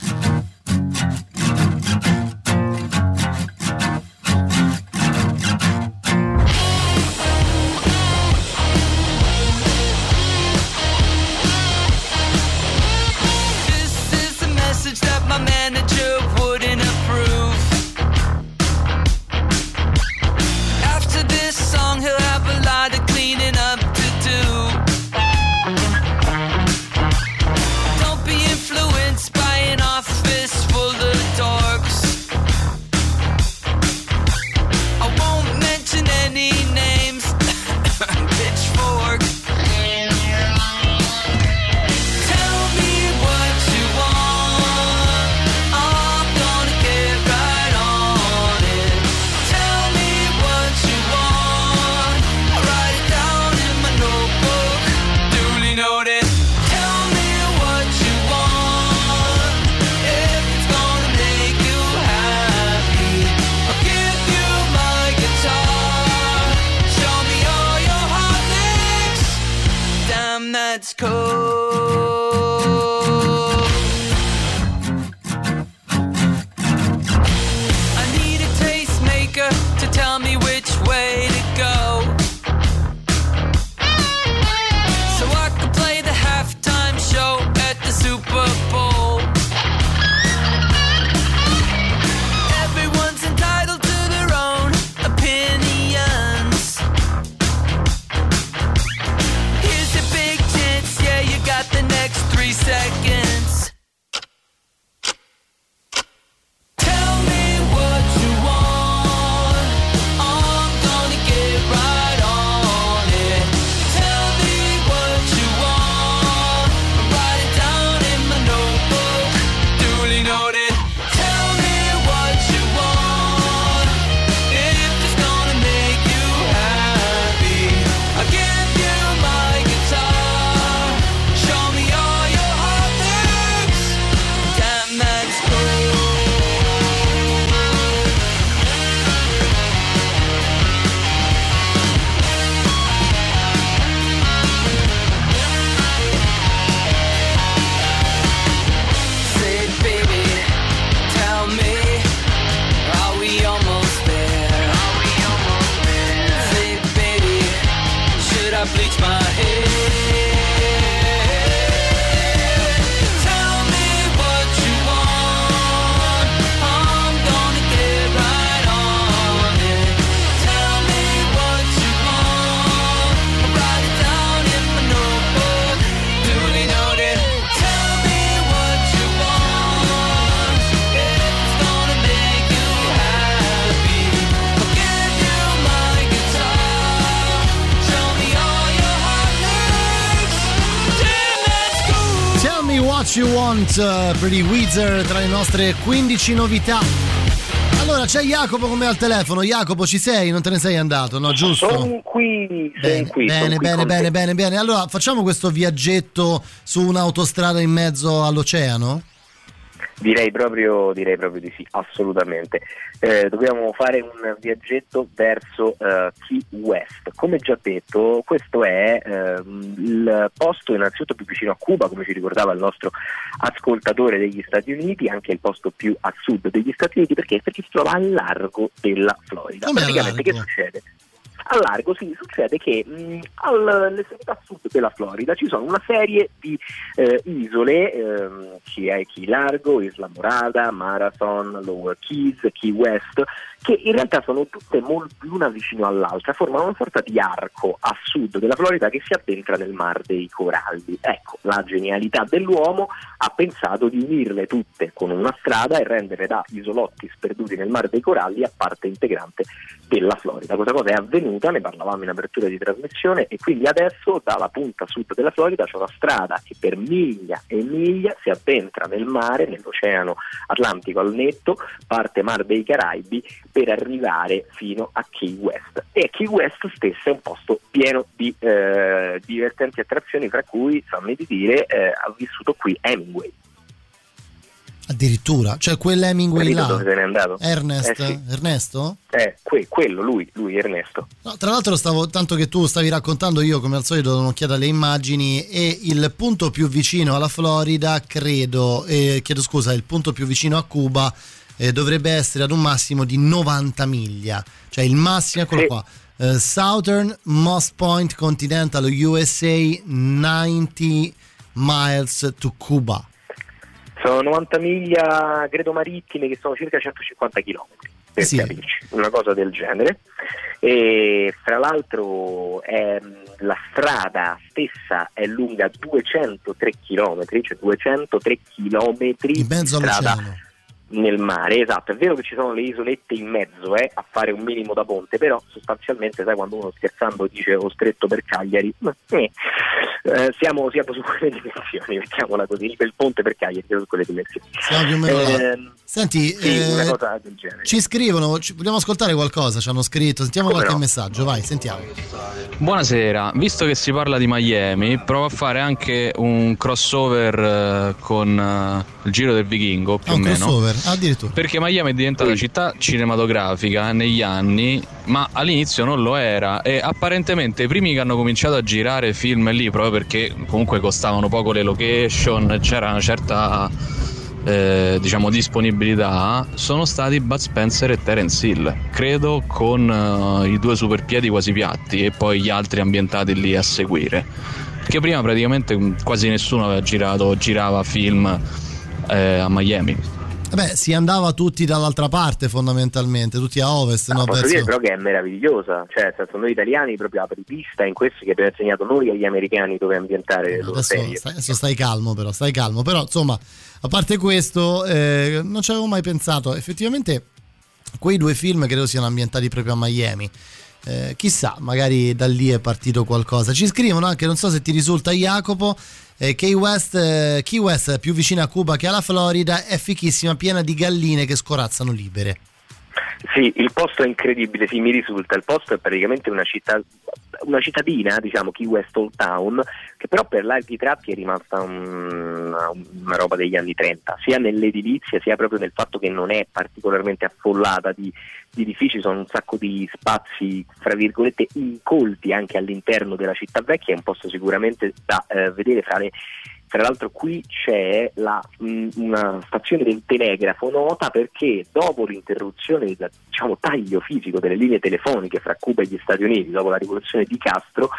Pretty Wizard, tra le nostre 15 novità. Allora, c'è Jacopo con me al telefono. Jacopo, ci sei? Non te ne sei andato, no? Giusto? Sono qui, Bene, qui. bene, qui bene, bene, bene, bene. Allora, facciamo questo viaggetto su un'autostrada in mezzo all'oceano? Direi proprio, direi proprio di sì, assolutamente. Eh, dobbiamo fare un viaggetto verso eh, Key West. Come già detto, questo è ehm, il posto innanzitutto più vicino a Cuba, come ci ricordava il nostro ascoltatore degli Stati Uniti, anche il posto più a sud degli Stati Uniti, perché? Perché si trova al largo della Florida. Come Praticamente che succede? A largo sì, succede che mh, all'estremità sud della Florida ci sono una serie di eh, isole, ehm, Key, Key Largo, Isla Morada, Marathon, Lower Keys, Key West, che in realtà sono tutte molto l'una vicino all'altra, formano una sorta di arco a sud della Florida che si addentra nel mar dei coralli. Ecco, la genialità dell'uomo ha pensato di unirle tutte con una strada e rendere da isolotti sperduti nel mar dei coralli a parte integrante della Florida. Questa cosa è avvenuta tenuta, ne parlavamo in apertura di trasmissione e quindi adesso dalla punta sud della Florida c'è una strada che per miglia e miglia si addentra nel mare, nell'oceano Atlantico al netto, parte Mar dei Caraibi per arrivare fino a Key West. E Key West stessa è un posto pieno di eh, divertenti attrazioni, fra cui, fammi di dire, eh, ha vissuto qui Hemingway. Addirittura, cioè quell'Hemingway là. dove se n'è andato? Ernest? Eh sì. Ernesto? Eh, que- quello, lui, lui, Ernesto. No, tra l'altro stavo, tanto che tu stavi raccontando io come al solito do un'occhiata alle immagini e il punto più vicino alla Florida credo, eh, chiedo scusa, il punto più vicino a Cuba eh, dovrebbe essere ad un massimo di 90 miglia, cioè il massimo, eccolo Sì. qua, eh, Southern Moss Point Continental USA 90 miles to Cuba. Sono 90 miglia, credo marittime, che sono circa 150 km, per Sì. capirci, una cosa del genere. E fra l'altro ehm, la strada stessa è lunga 203 km, cioè 203 km di strada all'oceano. Nel mare, esatto, è vero che ci sono le isolette in mezzo eh, a fare un minimo da ponte, però sostanzialmente sai quando uno scherzando dice ho stretto per Cagliari, eh, eh, siamo, siamo su quelle dimensioni, mettiamola così, il ponte per Cagliari, siamo su quelle dimensioni. Siamo più o meno là. Ehm, Senti, sì, eh, una cosa del genere. ci scrivono, ci- vogliamo ascoltare qualcosa? Ci hanno scritto, sentiamo Come qualche no? messaggio, vai, sentiamo. Buonasera, visto che si parla di Miami, provo a fare anche un crossover eh, con eh, il Giro del Vichingo, più Ah, o meno. crossover, addirittura. Perché Miami è diventata città cinematografica negli anni, ma all'inizio non lo era e apparentemente i primi che hanno cominciato a girare film lì proprio perché comunque costavano poco le location, c'era una certa eh, diciamo disponibilità, sono stati Bud Spencer e Terence Hill, credo con eh, i due superpiedi quasi piatti e poi gli altri ambientati lì a seguire. Perché prima praticamente mh, quasi nessuno aveva girato, girava film eh, a Miami. Beh, si andava tutti dall'altra parte fondamentalmente, tutti a ovest, no? Posso verso- dire però che è meravigliosa, cioè nel senso, noi italiani proprio apripista in questo che abbiamo insegnato noi agli americani dove ambientare le loro Adesso stai, adesso stai calmo però, stai calmo. Però insomma, a parte questo, eh, non ci avevo mai pensato. Effettivamente quei due film credo siano ambientati proprio a Miami. Eh, chissà, magari da lì è partito qualcosa. Ci scrivono anche, non so se ti risulta Jacopo, eh, Key, West, eh, Key West, più vicina a Cuba che alla Florida, è fichissima, piena di galline che scorazzano libere. Sì, il posto è incredibile, sì, mi risulta. Il posto è praticamente una città, una cittadina, diciamo, Key West Old Town, che però per larghi tratti è rimasta un- una, roba degli anni 30, sia nell'edilizia sia proprio nel fatto che non è particolarmente affollata di, di edifici, sono un sacco di spazi, fra virgolette, incolti anche all'interno della città vecchia, è un posto sicuramente da eh, vedere fra le tra l'altro qui c'è la- mh, una stazione del telegrafo nota perché dopo l'interruzione diciamo, taglio fisico delle linee telefoniche fra Cuba e gli Stati Uniti, dopo la rivoluzione di Castro,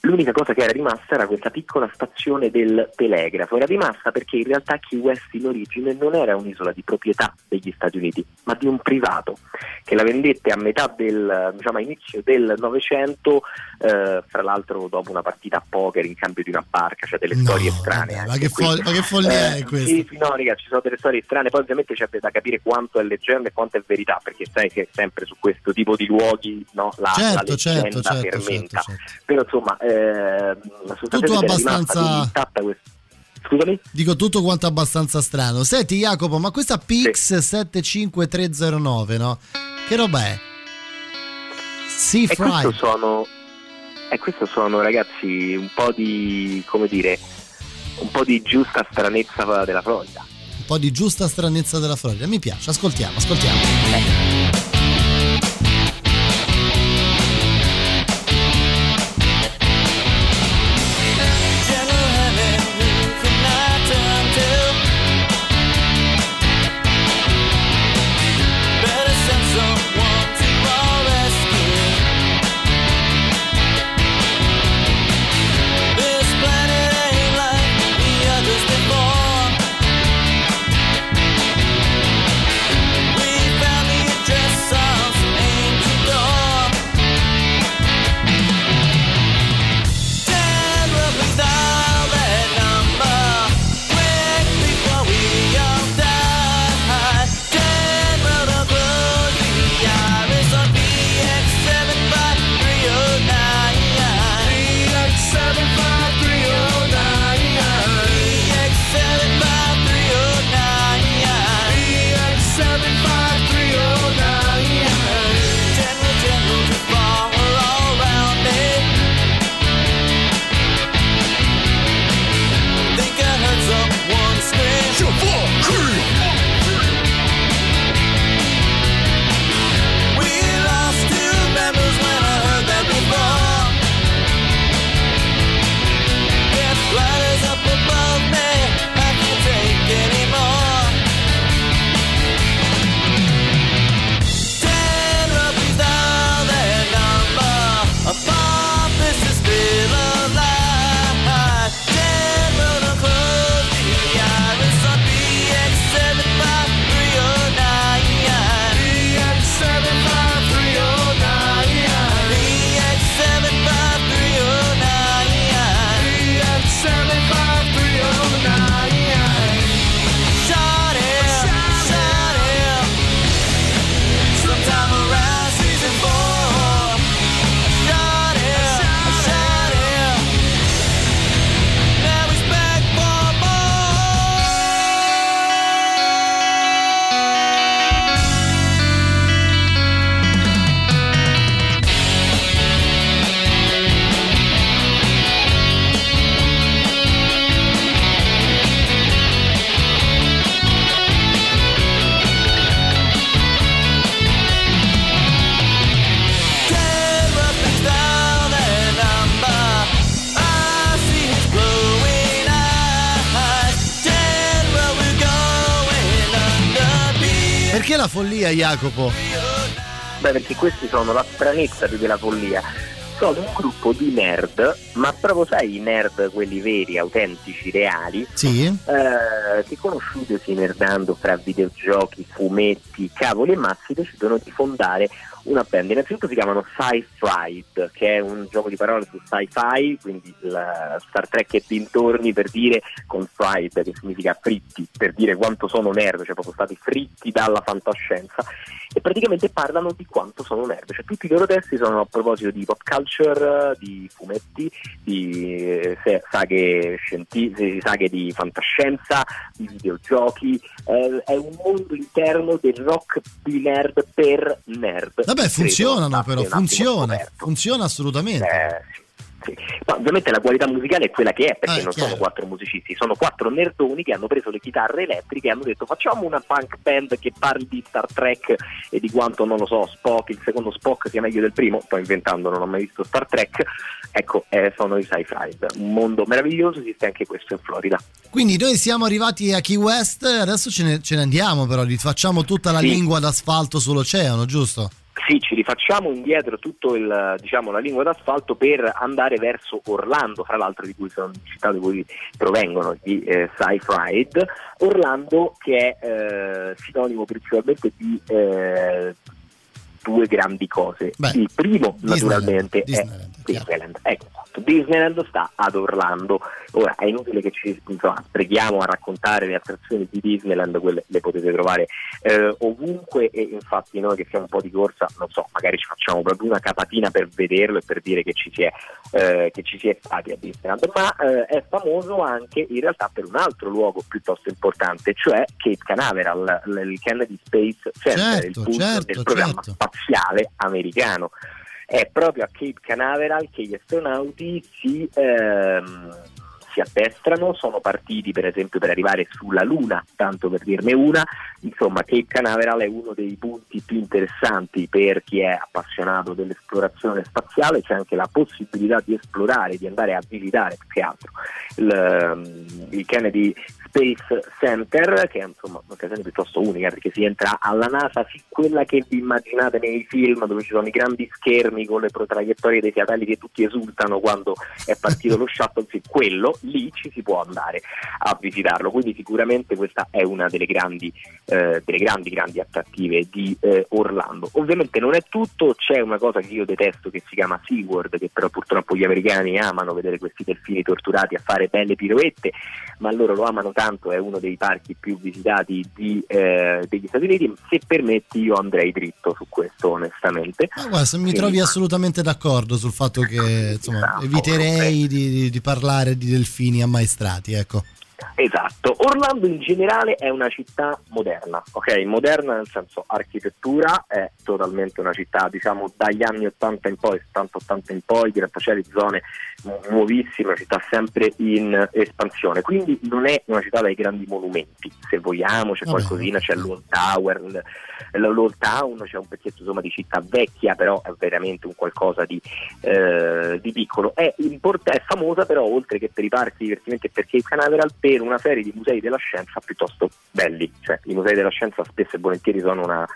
l'unica cosa che era rimasta era questa piccola stazione del telegrafo. Era rimasta perché in realtà Key West in origine non era un'isola di proprietà degli Stati Uniti, ma di un privato che la vendette a metà del, diciamo, a inizio del Novecento, eh, fra l'altro dopo una partita a poker in cambio di una barca, cioè delle No, storie strane. vabbè, ma che fol- ma che follia Eh, è questa? Sì, sì, no, raga, ci sono delle storie strane, poi ovviamente c'è da capire quanto è leggenda e quanto è verità, perché sai che sempre su questo tipo di luoghi no, la, la Certo, leggenda certo, certo, fermenta. certo, certo. Però insomma, eh, è rimasta abbastanza- Scusami? Dico tutto quanto abbastanza strano. Senti Jacopo, ma questa Pix 75309, no? Che roba è? Sea E questo sono, e questo sono ragazzi un po' di, come dire, un po' di giusta stranezza della Florida. Un po' di giusta stranezza della Florida. Mi piace, ascoltiamo, ascoltiamo. General follia, Jacopo? Beh, perché questi sono la stranezza più della follia. Sono un gruppo di nerd, ma proprio sai i nerd, quelli veri, autentici, reali, Sì. eh, che conosciutesi nerdando fra videogiochi, fumetti, cavoli e massi, decidono di fondare una band. Innanzitutto si chiamano Sci-Fried, che è un gioco di parole su sci-fi, quindi Star Trek e dintorni per dire con fried, che significa fritti, per dire quanto sono nerd, cioè proprio stati fritti dalla fantascienza. E praticamente parlano di quanto sono nerd, cioè tutti i loro testi sono a proposito di pop culture, di fumetti, di saghe scientifiche, saghe di fantascienza, di videogiochi, eh, è un mondo interno del rock di nerd per nerd. Vabbè, Credo funzionano andate però, funziona, funziona assolutamente. Eh, sì. Ma ovviamente la qualità musicale è quella che è, perché Eh, non chiaro. sono quattro musicisti, sono quattro nerdoni che hanno preso le chitarre elettriche e hanno detto facciamo una punk band che parli di Star Trek e di quanto, non lo so, Spock, il secondo Spock sia meglio del primo, sto inventando, non ho mai visto Star Trek, ecco, eh, sono i Sci-Fi, un mondo meraviglioso, esiste anche questo in Florida. Quindi noi siamo arrivati a Key West, adesso ce ne, ce ne andiamo però, rifacciamo tutta la Sì. lingua d'asfalto sull'oceano, giusto? Sì, ci rifacciamo indietro tutto il, diciamo, la lingua d'asfalto per andare verso Orlando, fra l'altro di cui sono città da cui provengono di eh, Sci-Fried. Orlando che è eh, sinonimo principalmente di eh, due grandi cose. Beh, il primo Disneyland, naturalmente Disneyland, è Disneyland. Ecco, esatto. Disneyland sta ad Orlando. Ora è inutile che ci insomma, preghiamo a raccontare le attrazioni di Disneyland, quelle le potete trovare eh, ovunque e infatti noi che siamo un po' di corsa, non so, magari ci facciamo proprio una capatina per vederlo e per dire che ci si è, eh, che ci si è stati a Disneyland, ma eh, è famoso anche in realtà per un altro luogo piuttosto importante, cioè Cape Canaveral, il Kennedy Space Center, il Certo, punto certo, del programma certo. spaziale americano. È proprio a Cape Canaveral che gli astronauti si, ehm, si addestrano, sono partiti per esempio per arrivare sulla Luna, tanto per dirne una, insomma Cape Canaveral è uno dei punti più interessanti per chi è appassionato dell'esplorazione spaziale, c'è anche la possibilità di esplorare, di andare a visitare più che altro il, ehm, il Kennedy Space Center, che è insomma un'occasione piuttosto unica perché si entra alla NASA, quella che vi immaginate nei film dove ci sono i grandi schermi con le protraiettorie dei satelliti e tutti esultano quando è partito lo shuttle, sì, quello lì ci si può andare a visitarlo, quindi sicuramente questa è una delle grandi, eh, delle grandi, grandi attrattive di eh, Orlando. Ovviamente non è tutto, c'è una cosa che io detesto che si chiama SeaWorld, che però purtroppo gli americani amano vedere questi delfini torturati a fare belle piroette, ma loro lo amano tanto, è uno dei parchi più visitati di, eh, degli Stati Uniti. Se permetti, io andrei dritto su questo, onestamente. Ma guarda, se mi Sì. trovi assolutamente d'accordo sul fatto che insomma, eviterei di, di- di parlare di delfini ammaestrati, ecco. Esatto, Orlando in generale è una città moderna, ok? Moderna nel senso architettura, è totalmente una città, diciamo, dagli anni 80 in poi, 70-80 in poi, grattacieli, zone nu- nuovissime, una città sempre in espansione, quindi non è una città dai grandi monumenti, se vogliamo, c'è qualcosina, c'è l'Old Tower, l'Old Town, c'è un pezzetto insomma di città vecchia, però è veramente un qualcosa di, eh, di piccolo. È, import- è famosa però oltre che per i parchi di divertimento e per Cape Canaveral per una serie di musei della scienza piuttosto belli, cioè i musei della scienza spesso e volentieri sono una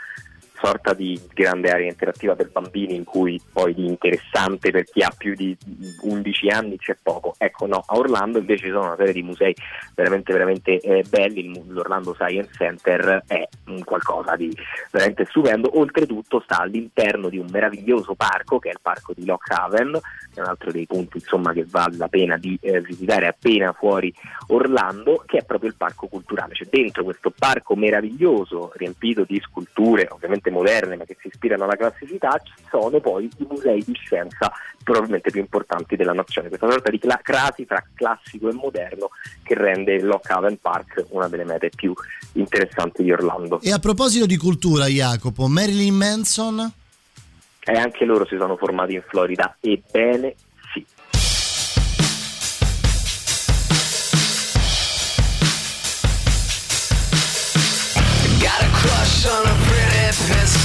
sorta di grande area interattiva per bambini in cui poi di interessante per chi ha più di 11 anni c'è poco. Ecco no, a Orlando invece ci sono una serie di musei veramente veramente eh, belli, l'Orlando Science Center è qualcosa di veramente stupendo, oltretutto sta all'interno di un meraviglioso parco che è il parco di Lock Haven, che è un altro dei punti insomma che vale la pena di eh, visitare appena fuori Orlando, che è proprio il parco culturale, cioè dentro questo parco meraviglioso riempito di sculture ovviamente moderne ma che si ispirano alla classicità, ci sono poi i musei di scienza probabilmente più importanti della nazione, questa sorta di cla- crasi tra classico e moderno che rende Lock Haven Park una delle mete più interessanti di Orlando. E a proposito di cultura, Jacopo, Marilyn Manson, E anche loro si sono formati in Florida, ebbene sì.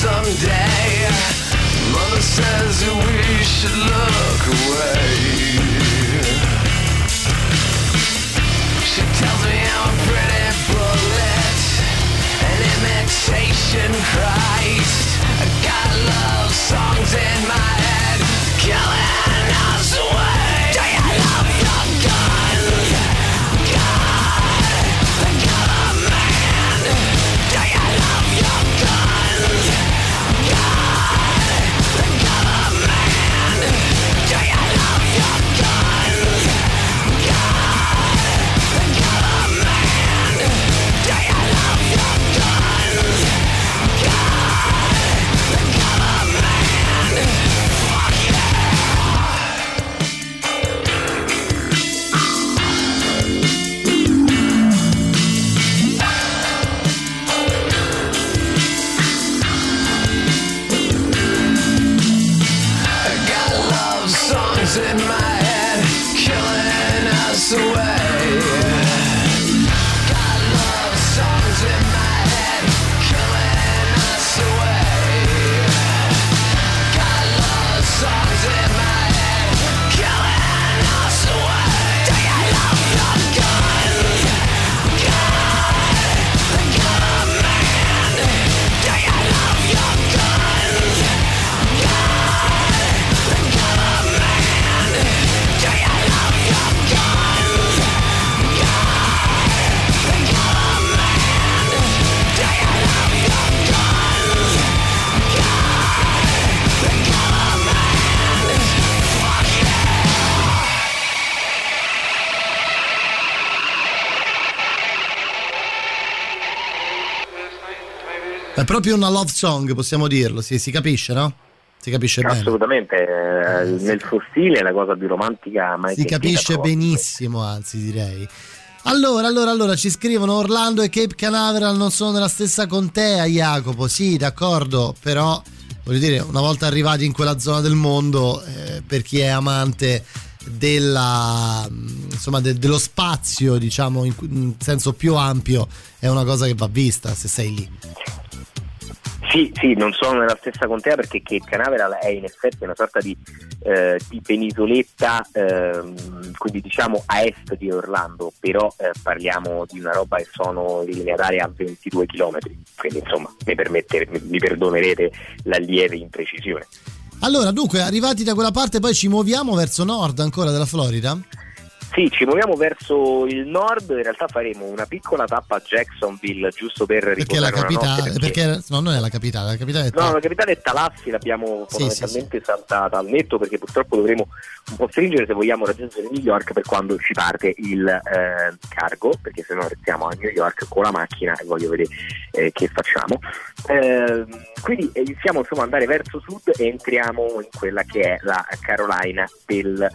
someday. Mother says that we should look away. She tells me I'm a pretty bullet, an imitation Christ. I got love songs in my head, killing proprio una love song, possiamo dirlo, si, si capisce, no? Si capisce bene. Assolutamente, eh, nel suo stile è la cosa più romantica mai Si capisce benissimo, anzi direi. Allora, allora, allora, ci scrivono Orlando e Cape Canaveral non sono nella stessa contea, Jacopo. Sì, d'accordo, però voglio dire, una volta arrivati in quella zona del mondo, eh, per chi è amante della, mh, insomma, de- dello spazio, diciamo, in, in senso più ampio, è una cosa che va vista se sei lì. Sì, sì, non sono nella stessa contea perché Cape Canaveral è in effetti una sorta di, eh, di penisoletta, ehm, quindi diciamo a est di Orlando, però eh, parliamo di una roba che sono in linea d'aria a 22 km, quindi insomma mi, permette, mi perdonerete la lieve imprecisione. Allora, dunque, arrivati da quella parte, poi ci muoviamo verso nord ancora della Florida? Sì, ci muoviamo verso il nord, in realtà faremo una piccola tappa a Jacksonville giusto per Perché è la capitale, perché no, non è la capitale, la capitale è No, la capitale è Talassi, l'abbiamo Sì, fondamentalmente saltata al netto perché purtroppo dovremo un po' stringere se vogliamo raggiungere New York per quando ci parte il eh, cargo, perché se no restiamo a New York con la macchina e voglio vedere eh, che facciamo. Eh, quindi iniziamo insomma ad andare verso sud e entriamo in quella che è la Carolina del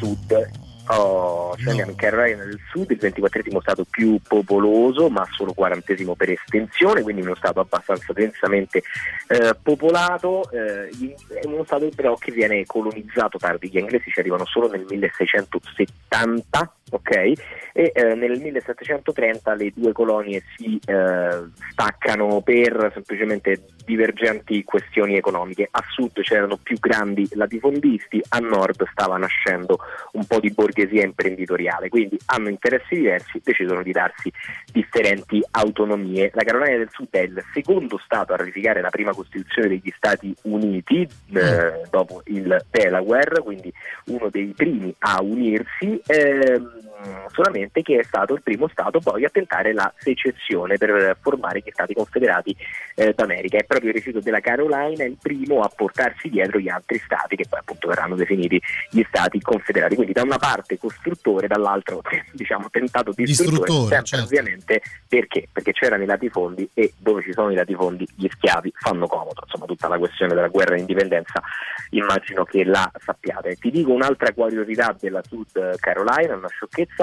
sud. Oh, andiamo in Carolina del Sud, il 24 stato più popoloso, ma solo 40 per estensione, quindi uno stato abbastanza densamente eh, popolato, eh, è uno stato però che viene colonizzato tardi, gli inglesi ci arrivano solo nel 1670, ok? E eh, nel 1730 le due colonie si eh, staccano per semplicemente divergenti questioni economiche. A sud c'erano più grandi latifondisti, a nord stava nascendo un po' di borghesia imprenditoriale, quindi hanno interessi diversi, decidono di darsi differenti autonomie. La Carolina del Sud è il secondo Stato a ratificare la prima Costituzione degli Stati Uniti eh, dopo il Delaware, quindi uno dei primi a unirsi. ehm, know solamente che è stato il primo Stato poi a tentare la secessione per formare gli Stati Confederati eh, d'America e proprio il residuo della Carolina è il primo a portarsi dietro gli altri stati che poi appunto verranno definiti gli stati confederati. Quindi da una parte costruttore, dall'altro diciamo tentato distruttore, Distruttore, sempre certo. ovviamente perché? Perché c'erano i latifondi e dove ci sono i latifondi gli schiavi fanno comodo. Insomma tutta la questione della guerra d'indipendenza immagino che la sappiate. Ti dico un'altra curiosità della Sud Carolina, una sciocchezza.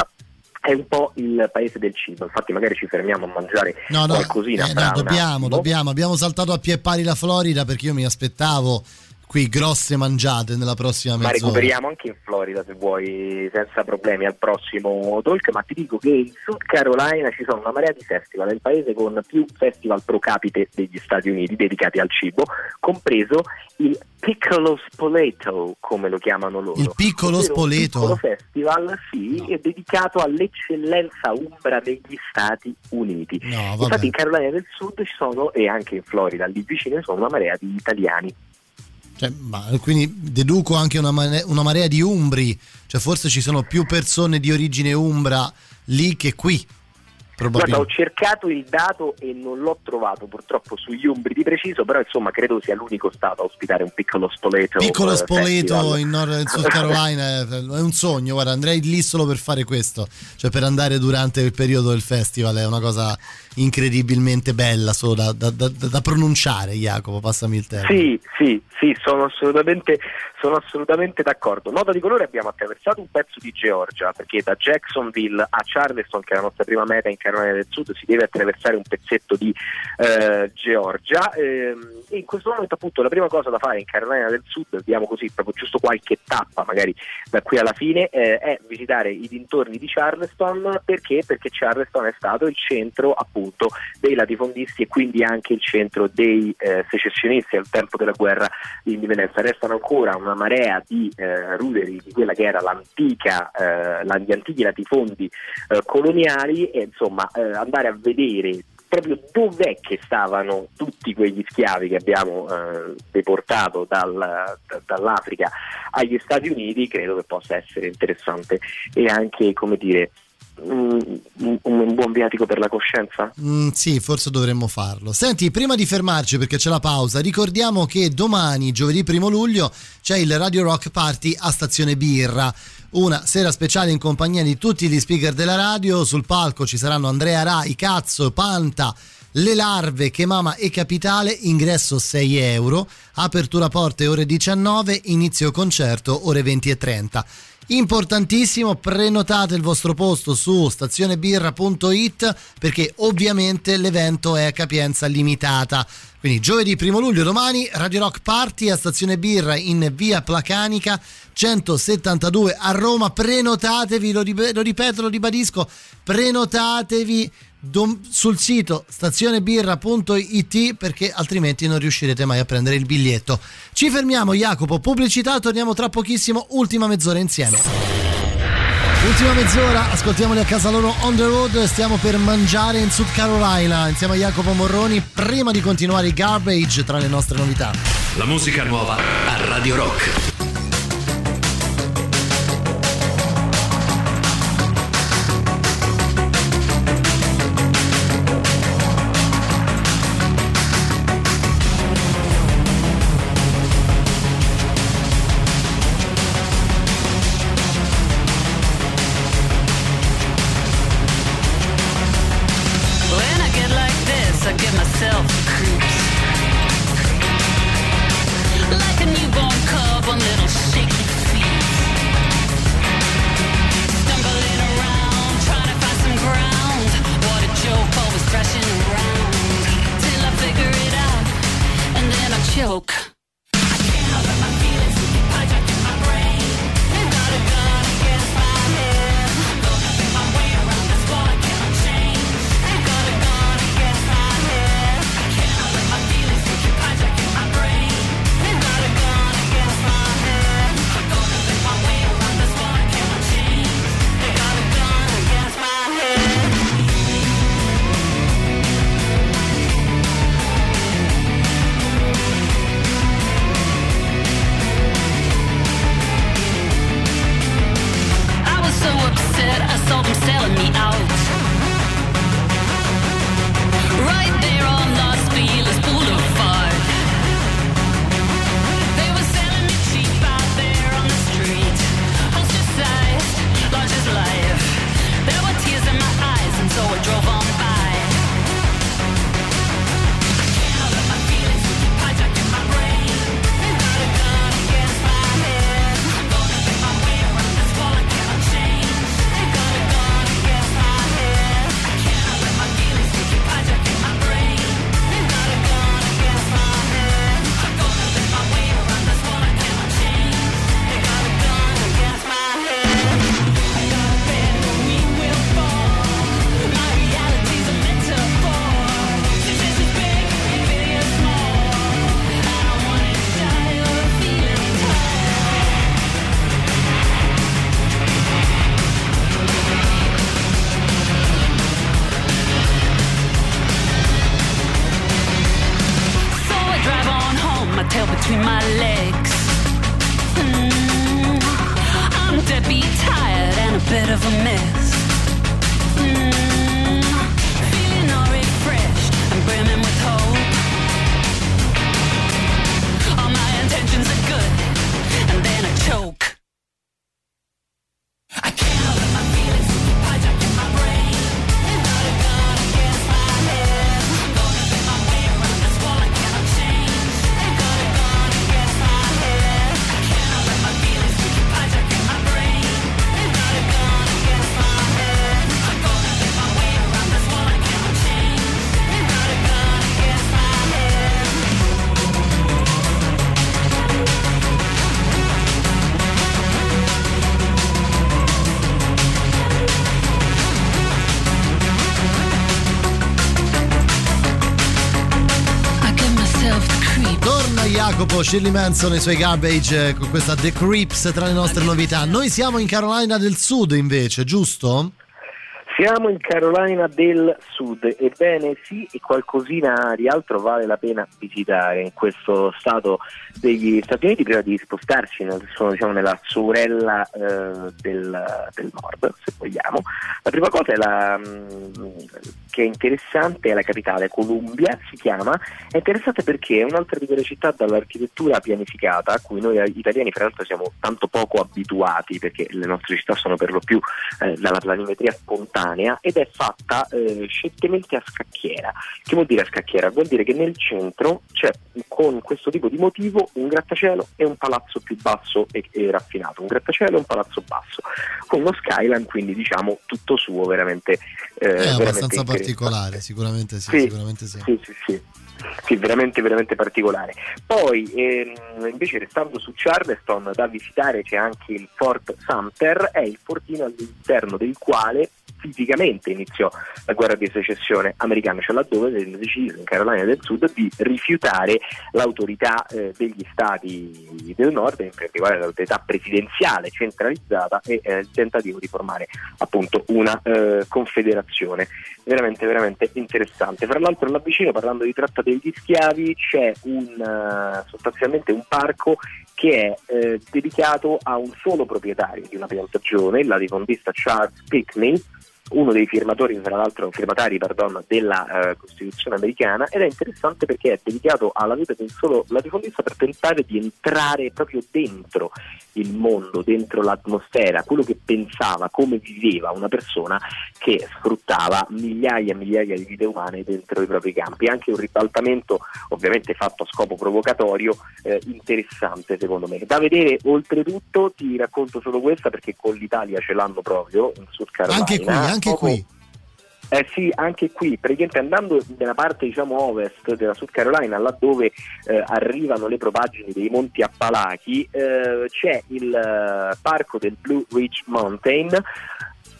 È un po' il paese del cibo, infatti magari ci fermiamo a mangiare No, no, qualcosina. eh, no, dobbiamo, dobbiamo. Abbiamo saltato a pie pari la Florida perché io mi aspettavo qui grosse mangiate nella prossima Ma mezz'ora. recuperiamo anche in Florida se vuoi, senza problemi al prossimo talk, ma ti dico che in Sud Carolina ci sono una marea di festival, è il paese con più festival pro capite degli Stati Uniti dedicati al cibo, compreso il Piccolo Spoleto, come lo chiamano loro. Il piccolo spoleto. piccolo festival, sì, è dedicato all'eccellenza umbra degli Stati Uniti. No. Infatti in Carolina del Sud ci sono, e anche in Florida, lì vicino, ci sono una marea di italiani. Cioè, quindi deduco anche una, mane- una marea di umbri, cioè forse ci sono più persone di origine umbra lì che qui. Guarda, ho cercato il dato e non l'ho trovato purtroppo sugli Umbri di preciso, però insomma credo sia l'unico stato a ospitare un piccolo spoleto. Piccolo eh, spoleto in, Nord- in South Carolina è, è un sogno, guarda, andrei lì solo per fare questo, cioè per andare durante il periodo del festival, è una cosa incredibilmente bella solo da, da- da- da pronunciare, Jacopo, passami il termine. Sì, sì, sì, sono assolutamente, sono assolutamente d'accordo. Nota di colore abbiamo attraversato un pezzo di Georgia, perché da Jacksonville a Charleston, che è la nostra prima meta in Carolina del Sud, si deve attraversare un pezzetto di eh, Georgia. ehm, e in questo momento appunto la prima cosa da fare in Carolina del Sud, abbiamo così proprio giusto qualche tappa magari da qui alla fine, eh, è visitare i dintorni di Charleston, perché? Perché Charleston è stato il centro appunto dei latifondisti e quindi anche il centro dei eh, secessionisti al tempo della guerra di indipendenza. Restano ancora una marea di eh, ruderi di quella che era l'antica, eh, gli antichi latifondi eh, coloniali e insomma eh, andare a vedere proprio dov'è che stavano tutti quegli schiavi che abbiamo eh, deportato dal- da- dall'Africa agli Stati Uniti credo che possa essere interessante e anche come dire un, un- buon viatico per la coscienza Mm, sì, forse dovremmo farlo. Senti, prima di fermarci perché c'è la pausa, ricordiamo che domani, giovedì primo luglio, c'è il Radio Rock Party a Stazione Birra. Una sera speciale in compagnia di tutti gli speaker della radio. Sul palco ci saranno Andrea Rai, Cazzo, Panta, Le Larve, Che Mama e Capitale. Ingresso 6 euro. Apertura porte ore 19, inizio concerto ore 20 e 30. Importantissimo, prenotate il vostro posto su stazionebirra.it perché ovviamente l'evento è a capienza limitata. Quindi giovedì 1 luglio domani Radio Rock Party a Stazione Birra in via Placanica 172 a Roma. Prenotatevi, lo, rip- lo ripeto, lo ribadisco, prenotatevi sul sito stazionebirra.it perché altrimenti non riuscirete mai a prendere il biglietto. Ci fermiamo Jacopo, pubblicità, torniamo tra pochissimo, ultima mezz'ora insieme. Ultima mezz'ora, ascoltiamoli a casa loro on the road, stiamo per mangiare in Sud Carolina insieme a Jacopo Morroni prima di continuare i garbage tra le nostre novità. La musica nuova a Radio Rock. Jacopo, Shirley Manson e i suoi garbage eh, con questa The Creeps tra le nostre novità. Noi siamo in Carolina del Sud invece, giusto? Siamo in Carolina del Sud, ebbene sì, e qualcosina di altro vale la pena visitare in questo stato degli Stati Uniti prima di spostarci nel- diciamo, nella sorella eh, del, del nord, se vogliamo. La prima cosa è la, mm, che è interessante è la capitale, Columbia si chiama, è interessante perché è un'altra di quelle città dall'architettura pianificata a cui noi italiani fra l'altro siamo tanto poco abituati perché le nostre città sono per lo più eh, dalla planimetria spontanea ed è fatta eh, scientemente a scacchiera. Che vuol dire a scacchiera? Vuol dire che nel centro c'è con questo tipo di motivo un grattacielo e un palazzo più basso e, e raffinato, un grattacielo e un palazzo basso, con uno skyline quindi diciamo tutto suo veramente, eh, È abbastanza particolare, sicuramente sì, Sì, sicuramente sì. Sì, sì, sì. Sì, veramente, veramente particolare. Poi, ehm, invece, restando su Charleston, da visitare c'è anche il Fort Sumter, è il fortino all'interno del quale fisicamente iniziò la guerra di secessione americana, cioè laddove venne deciso in Carolina del Sud di rifiutare l'autorità eh, degli stati del nord, in particolare l'autorità presidenziale centralizzata e eh, il tentativo di formare appunto una eh, confederazione. Veramente, veramente interessante. Fra l'altro là vicino, parlando di tratta degli schiavi, c'è un, eh, sostanzialmente un parco che è eh, dedicato a un solo proprietario di una piantagione, il latifondista Charles Pickney, uno dei firmatori, tra l'altro firmatari pardon, della eh, Costituzione americana ed è interessante perché è dedicato alla vita di un solo latifondista per tentare di entrare proprio dentro il mondo, dentro l'atmosfera, quello che pensava, come viveva una persona che sfruttava migliaia e migliaia di vite umane dentro i propri campi. Anche un ribaltamento ovviamente fatto a scopo provocatorio eh, interessante secondo me. Da vedere oltretutto ti racconto solo questa perché con l'Italia ce l'hanno proprio in Sud Carolina. Anche qui, anche Poco- qui. eh sì, anche qui, praticamente andando nella parte diciamo ovest della Sud Carolina, laddove eh, arrivano le propagini dei monti Appalachi, eh, c'è il eh, parco del Blue Ridge Mountain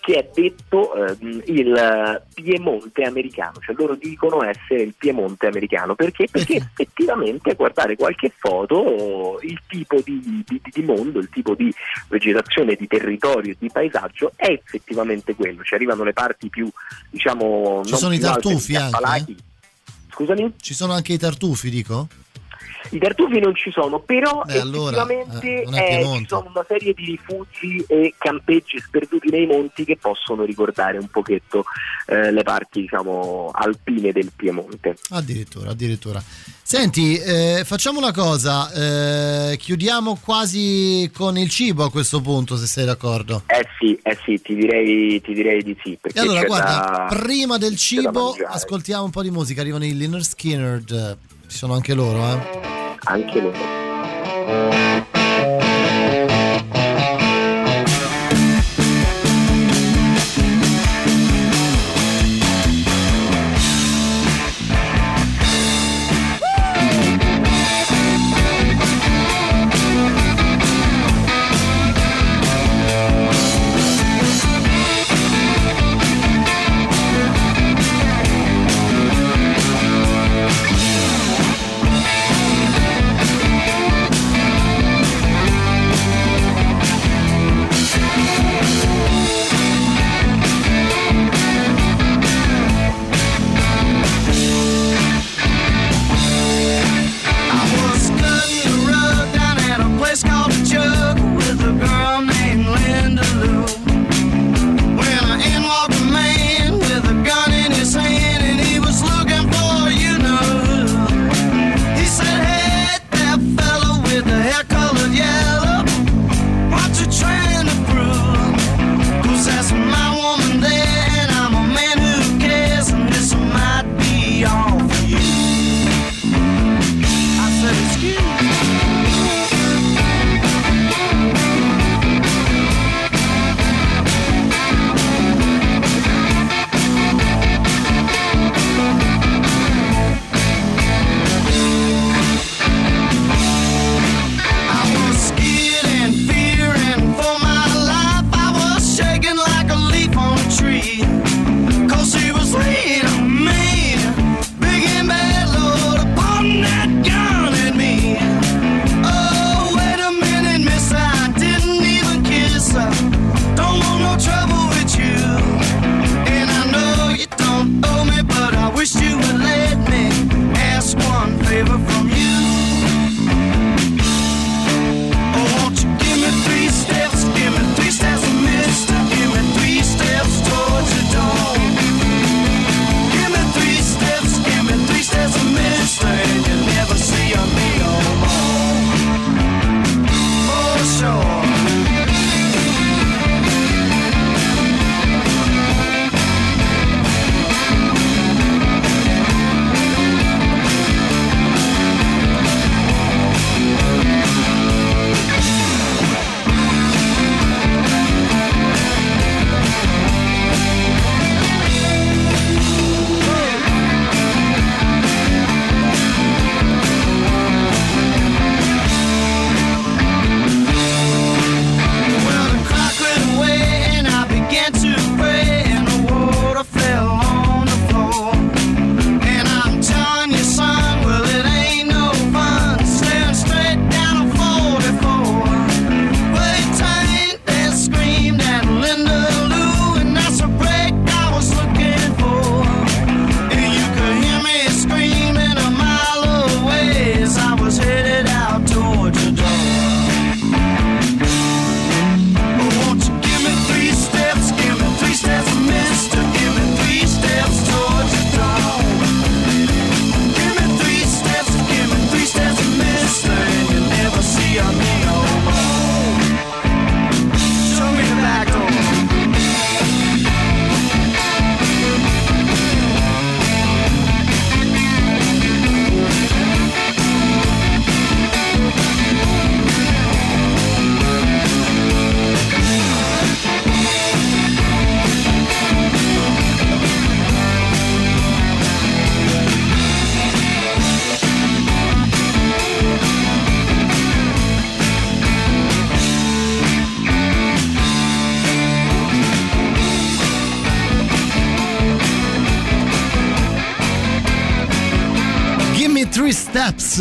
che è detto eh, il eh, Piemonte americano, cioè loro dicono essere il Piemonte americano, perché? Perché effettivamente a guardare qualche foto il tipo di, di- di mondo, il tipo di vegetazione, di territorio, di paesaggio è effettivamente quello, ci arrivano le parti più diciamo Ci non sono i più alte tartufi degli anche, Appalachi. Scusami? Ci sono anche i tartufi, dico? I tartufi non ci sono, però Beh, allora, effettivamente eh, è eh, Piemonte. ci sono una serie di rifugi e campeggi sperduti nei monti che possono ricordare un pochetto eh, le parti diciamo alpine del Piemonte. Addirittura, addirittura. Senti, eh, facciamo una cosa, eh, chiudiamo quasi con il cibo a questo punto, se sei d'accordo. Eh sì, eh sì, ti direi, ti direi di sì. E allora, guarda, da- prima del cibo ascoltiamo un po' di musica, arrivano i Liner Skinner, ci sono anche loro, eh. Anche loro.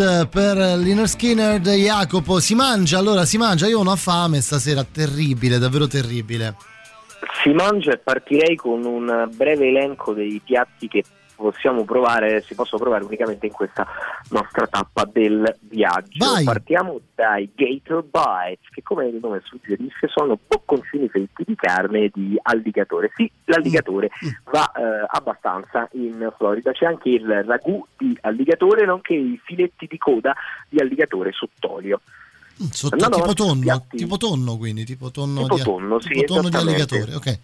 Per Liner Skinner e Jacopo. Si mangia, allora si mangia. Io ho una fame stasera terribile, davvero terribile. Si mangia e partirei con un breve elenco dei piatti che possiamo provare, si possono provare unicamente in questa nostra tappa del viaggio. Vai. Partiamo dai Gator Bites, che come il nome suggerisce sono bocconcini fritti di carne di alligatore. Sì, l'alligatore va eh, abbastanza in Florida, c'è anche il ragù di alligatore, nonché i filetti di coda di alligatore sott'olio. Mm, Sotto, No, no, tipo tonno, piatti- tipo tonno quindi, tipo tonno, Tipo di, tonno, sì, tipo tonno di alligatore, ok.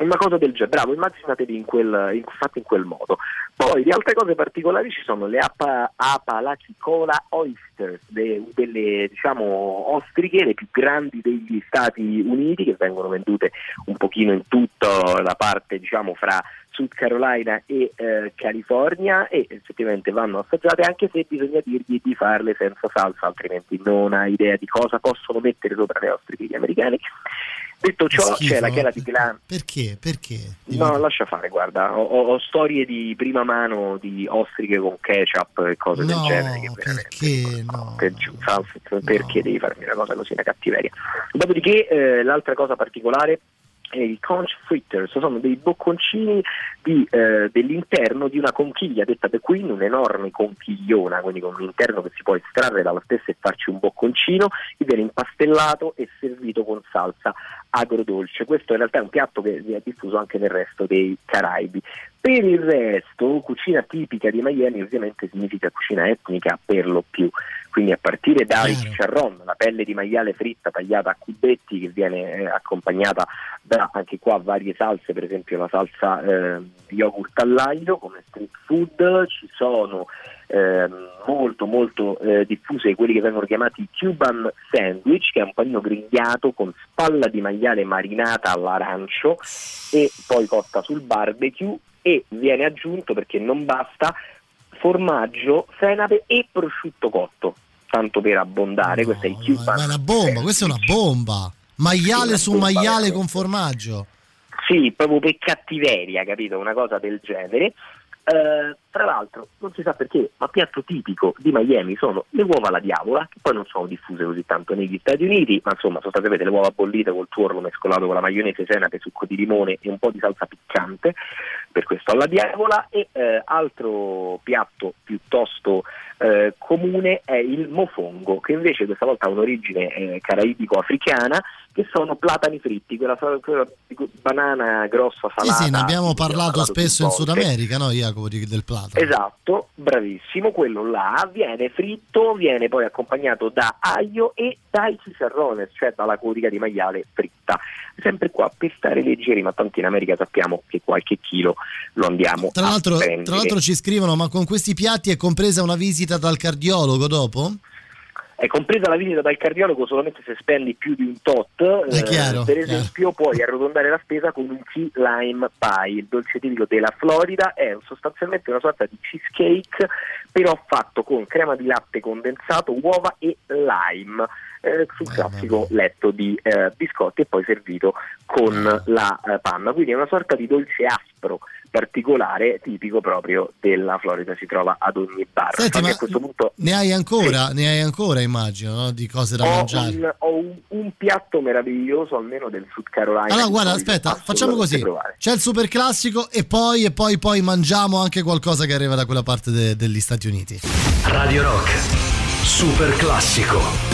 Una cosa del genere, bravo, immaginatevi in quel, in, fatto in quel modo. Poi di altre cose particolari ci sono le apa, Apalachicola Oysters, de- delle diciamo ostriche, le più grandi degli Stati Uniti, che vengono vendute un pochino in tutta la parte diciamo fra Sud Carolina e eh, California e effettivamente vanno assaggiate anche se bisogna dirgli di farle senza salsa, altrimenti non ha idea di cosa possono mettere sopra le ostriche gli americani. Detto ciò, Schifo, c'è la no? chela di Glan. Perché? Perché? No, lascia fare, guarda, ho, ho- storie di prima mano di ostriche con ketchup e cose del No, genere. Che perché no? per salsa, perché devi farmi una cosa così, una cattiveria. Dopodiché, eh, l'altra cosa particolare è i conch fritters, sono dei bocconcini di, eh, dell'interno di una conchiglia detta The Queen, un'enorme conchigliona, quindi con un interno che si può estrarre dalla stessa e farci un bocconcino, che viene impastellato e servito con salsa agrodolce. Questo in realtà è un piatto che è diffuso anche nel resto dei Caraibi. Per il resto, cucina tipica di Miami ovviamente significa cucina etnica per lo più, quindi a partire dai chicharron, la pelle di maiale fritta tagliata a cubetti che viene eh, accompagnata da anche qua varie salse, per esempio la salsa eh, yogurt all'aglio come street food, ci sono ehm, molto molto eh, diffuse quelli che vengono chiamati Cuban sandwich, che è un panino grigliato con spalla di maiale marinata all'arancio e poi cotta sul barbecue e viene aggiunto perché non basta formaggio, senape e prosciutto cotto, tanto per abbondare, questo è il Cuban Ma è una bomba, questa è una bomba. Maiale su maiale con formaggio. Sì, proprio per cattiveria, capito? Una cosa del genere. Eh, tra l'altro, non si sa perché, ma piatto tipico di Miami sono le uova alla diavola, che poi non sono diffuse così tanto negli Stati Uniti, ma insomma, sono state avete le uova bollite col tuorlo mescolato con la maionese, senape, succo di limone e un po' di salsa piccante, per questo alla diavola. E eh, altro piatto piuttosto eh, comune è il mofongo, che invece questa volta ha un'origine eh, caraibico-africana, che sono platani fritti, quella, quella banana grossa Sì, salata. sì, ne abbiamo parlato spesso in Sud. America, no, Jacopo, del platano. Esatto, bravissimo, quello là viene fritto, viene poi accompagnato da aglio e dai chicharrones, cioè dalla codica di maiale fritta. Sempre qua per stare leggeri, ma tanto in America sappiamo che qualche chilo lo andiamo Tra a l'altro, tra l'altro ci scrivono, ma con questi piatti è compresa una visita dal cardiologo dopo? È compresa la visita dal cardiologo solamente se spendi più di un tot. È eh, chiaro, per chiaro. esempio, puoi arrotondare la spesa con un key lime pie, il dolce tipico della Florida. È sostanzialmente una sorta di cheesecake, però fatto con crema di latte condensato, uova e lime. eh, sul classico letto di eh, biscotti e poi servito con la eh, panna. Quindi è una sorta di dolce aspro particolare, tipico proprio della Florida, si trova ad ogni bar. Senti, ma a questo punto ne hai ancora, ne hai ancora immagino, no? di cose da ho, mangiare. un, ho un, un piatto meraviglioso almeno del Sud Carolina. Allora, guarda, aspetta, facciamo così. provare. C'è il super classico e poi, e poi, poi mangiamo anche qualcosa che arriva da quella parte de- degli Stati Uniti. Radio Rock, super classico.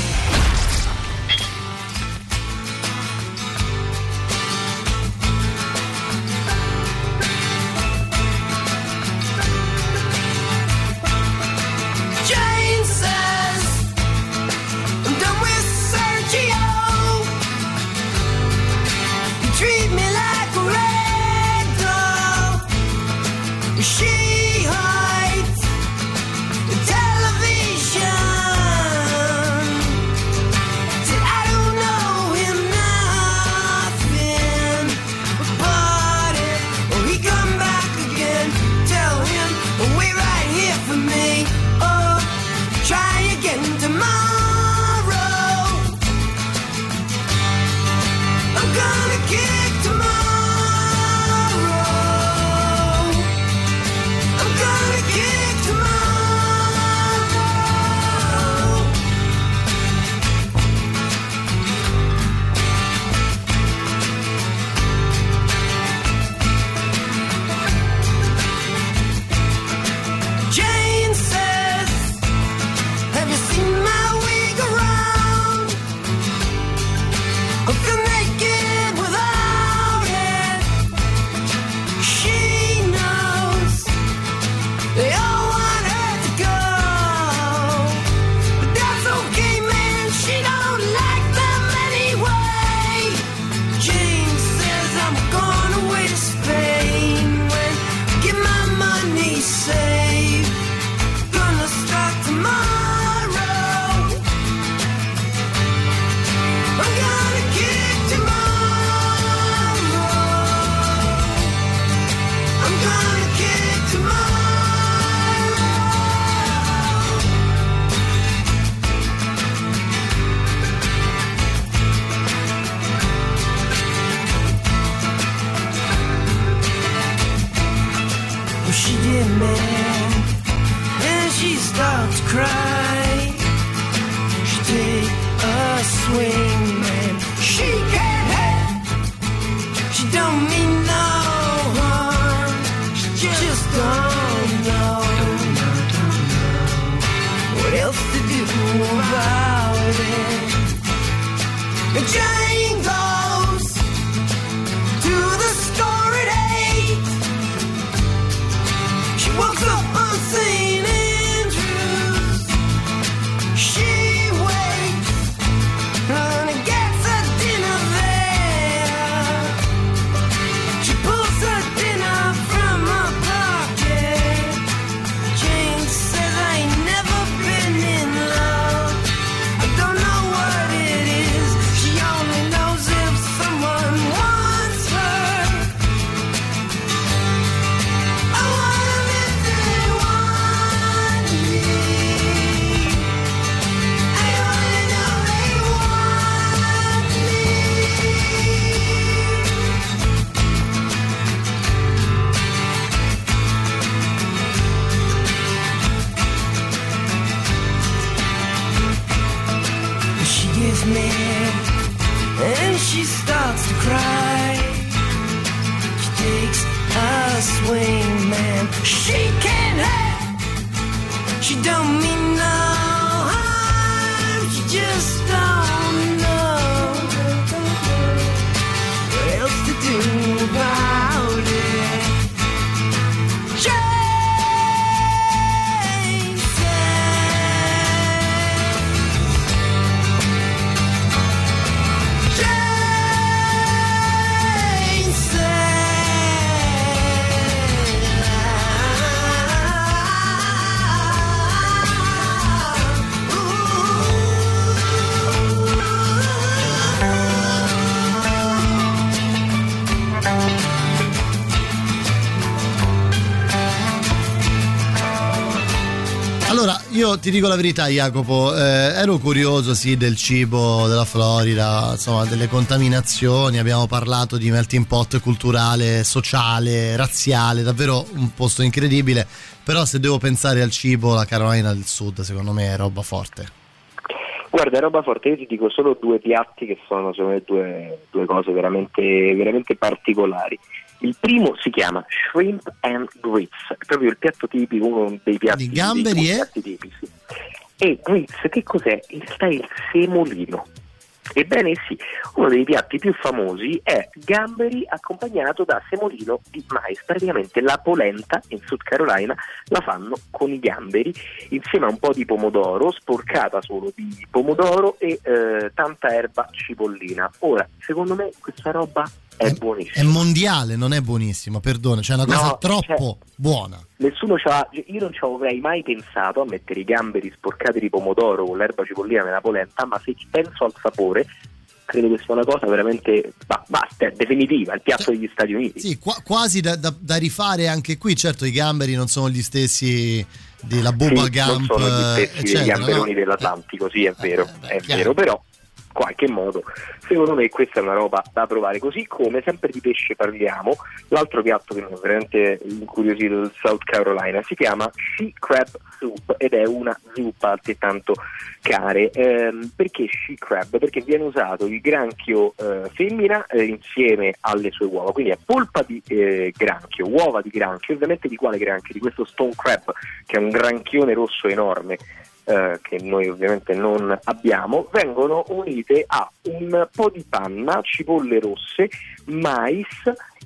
Ti dico la verità, Jacopo, eh, ero curioso sì del cibo della Florida, insomma, delle contaminazioni, abbiamo parlato di melting pot culturale, sociale, razziale, davvero un posto incredibile, però se devo pensare al cibo, la Carolina del Sud secondo me è roba forte. Guarda, è roba forte, io ti dico solo due piatti che sono secondo me due, due cose veramente, veramente particolari. Il primo si chiama Shrimp and Grits, è proprio il piatto tipico, uno dei piatti, Di gamberi dei e? piatti tipici. E grits, che cos'è? In realtà è il semolino. Ebbene sì, uno dei piatti più famosi è gamberi accompagnato da semolino di mais. Praticamente la polenta in South Carolina la fanno con i gamberi insieme a un po' di pomodoro, sporcata solo di pomodoro e eh, tanta erba cipollina. Ora, secondo me questa roba è buonissima. È mondiale, non è buonissima, perdono, cioè è una cosa No, troppo cioè- buona. Nessuno c'ha, io non ci avrei mai pensato a mettere i gamberi sporcati di pomodoro con l'erba cipollina nella polenta, ma se penso al sapore, credo che sia una cosa veramente ba- basta, è definitiva, il piatto degli Stati Uniti. Sì, qua- quasi da, da- da rifare anche qui, certo i gamberi non sono gli stessi della Bubba Sì, Gump, non sono gli stessi eh, eccetera, gamberoni no? dell'Atlantico, sì è vero, è chiaro. vero, però qualche modo secondo me questa è una roba da provare, così come sempre di pesce parliamo, l'altro piatto che mi ha veramente incuriosito del South Carolina si chiama She Crab Soup ed è una zuppa altrettanto care, Ehm, perché She Crab? Perché viene usato il granchio eh, femmina eh, insieme alle sue uova, quindi è polpa di eh, granchio, uova di granchio, ovviamente di quale granchio? Di questo Stone Crab che è un granchione rosso enorme eh, che noi ovviamente non abbiamo, vengono unite a un po' di panna, cipolle rosse, mais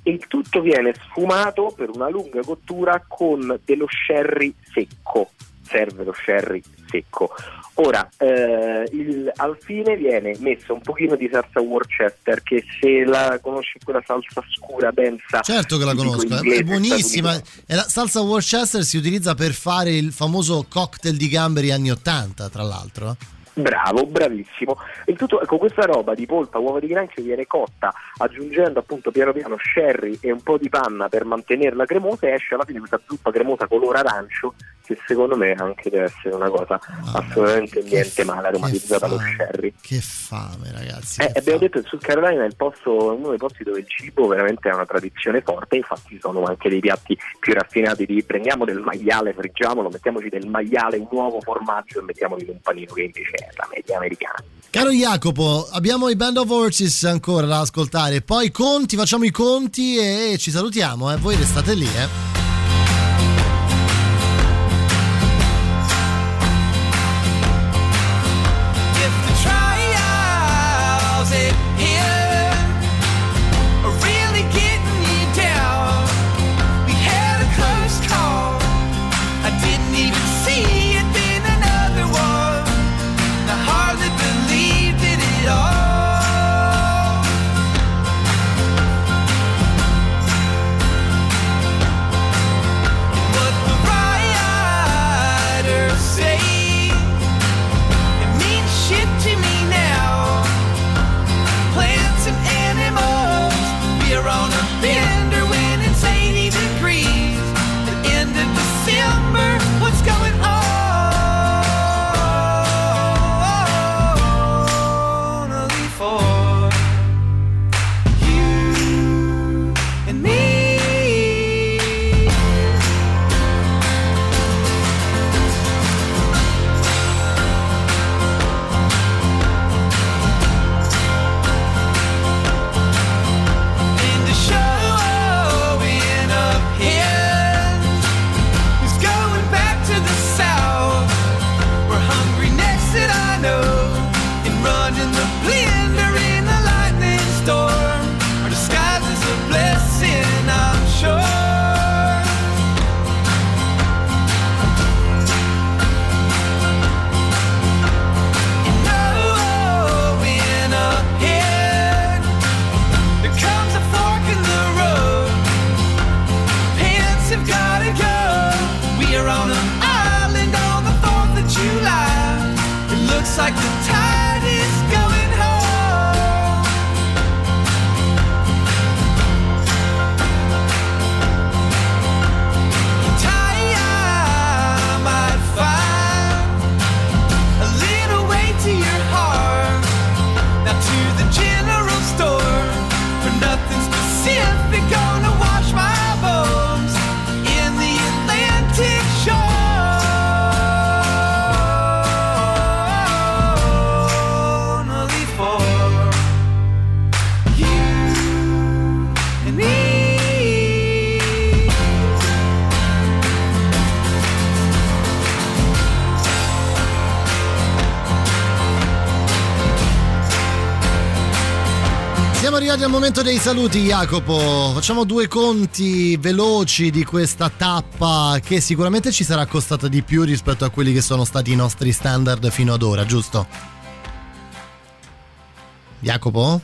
e il tutto viene sfumato per una lunga cottura con dello sherry secco. Serve lo sherry secco. Ora, eh, il- al fine viene messa un pochino di salsa Worcester, che se la conosci quella salsa scura, densa. Certo che la conosco, è- inglese, è buonissima. E la salsa Worcester si utilizza per fare il famoso cocktail di gamberi anni 80, tra l'altro. Bravo, bravissimo. Il tutto, ecco, questa roba di polpa, uova di granchio viene cotta aggiungendo appunto piano piano sherry e un po' di panna per mantenerla cremosa e esce alla fine questa zuppa cremosa color arancio che che secondo me anche deve essere una cosa assolutamente niente male aromatizzata allo fame. sherry. Che fame, ragazzi. Eh, abbiamo detto che sul Carolina è il posto, uno dei posti dove il cibo veramente è una tradizione forte, infatti sono anche dei piatti più raffinati di prendiamo del maiale, friggiamolo, mettiamoci del maiale, un uovo formaggio e mettiamoli in un panino che invece è la media americana. Caro Jacopo, abbiamo i Band of Horses ancora da ascoltare, poi conti, facciamo i conti e ci salutiamo, eh. voi restate lì. Eh. Arrivati al momento dei saluti Jacopo, facciamo due conti veloci di questa tappa che sicuramente ci sarà costata di più rispetto a quelli che sono stati i nostri standard fino ad ora, giusto? Jacopo?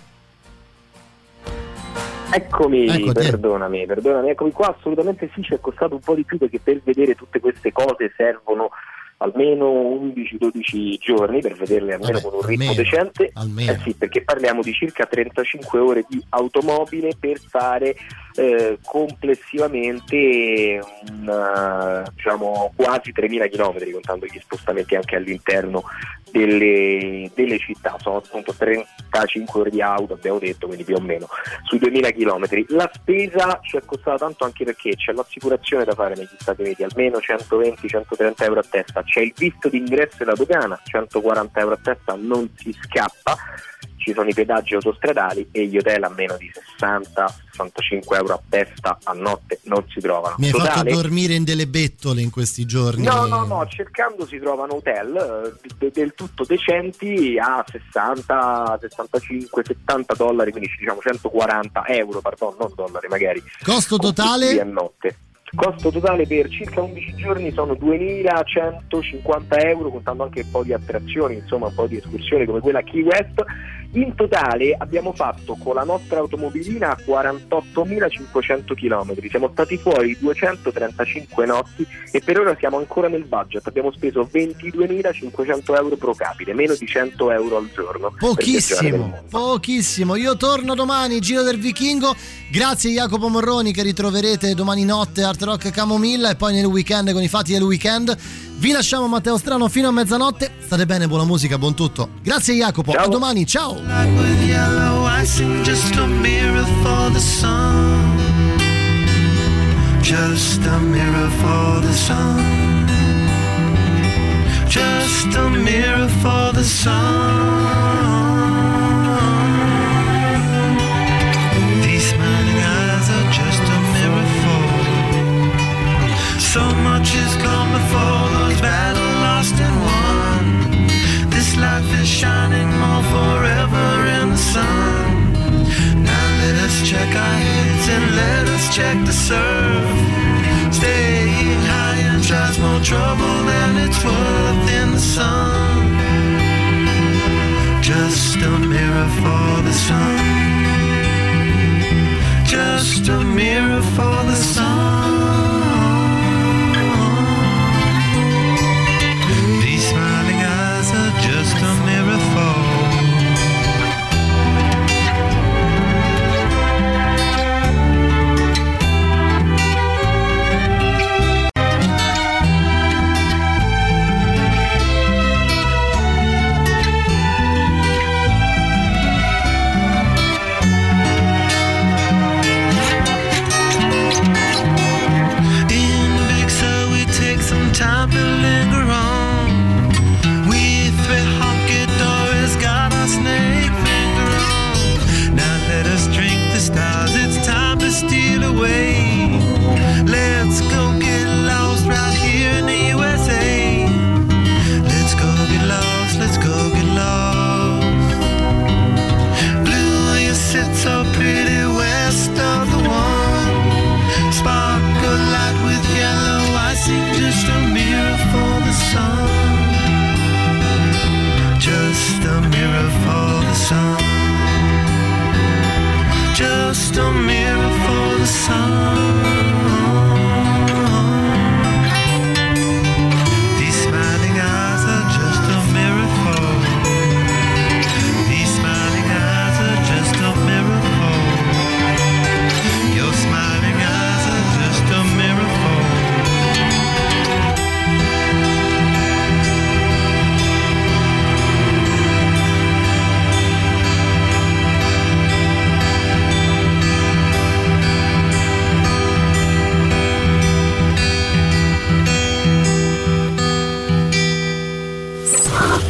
Eccomi, Eccoti. perdonami, perdonami, eccomi qua, assolutamente sì, ci è costato un po' di più perché per vedere tutte queste cose servono almeno 11-12 giorni per vederle almeno Vabbè, con un ritmo almeno, decente. almeno. Eh sì, perché parliamo di circa 35 ore di automobile per fare eh, complessivamente un, eh, diciamo, quasi 3.000 km contando gli spostamenti anche all'interno delle, delle città, sono appunto 35 ore di auto abbiamo detto, quindi più o meno sui 2.000 km. La spesa ci è costata tanto anche perché c'è l'assicurazione da fare negli Stati Uniti, almeno 120-130 euro a testa, c'è il visto d'ingresso e la dogana, 140 euro a testa, non si scappa, ci sono i pedaggi autostradali e gli hotel a meno di 60-65 euro a testa a notte non si trovano. Mi hai fatto Totale? dormire in delle bettole in questi giorni. No, no, no, cercando si trovano hotel eh, de- del tutto decenti a 60, 65, 70 dollari, quindi diciamo 140 euro, pardon, non dollari magari. Costo totale? A notte. Costo totale per circa 11 giorni sono 2.150 euro, contando anche un po' di attrazioni, insomma un po' di escursioni come quella a Key West. In totale abbiamo fatto con la nostra automobilina 48.500 km, siamo stati fuori 235 notti e per ora siamo ancora nel budget, abbiamo speso 22.500 euro pro capite, meno di 100 euro al giorno. Pochissimo, pochissimo. Io torno domani, Giro del Vichingo. Grazie Jacopo Morroni che ritroverete domani notte Art Rock Camomilla e poi nel weekend con i fatti del weekend. Vi lasciamo Matteo Strano fino a mezzanotte. State bene, buona musica, buon tutto. Grazie Jacopo, a domani, ciao. just a mirror for the sun. Just a mirror for the sun. Just a mirror for the sun. These smiling eyes are just a mirror for. So much has come before battle lost and won. This life is shining more forever in the sun. Now let us check our heads and let us check the surf. Staying high and tries more trouble than it's worth in the sun. Just a mirror for the sun. Just a mirror for the sun.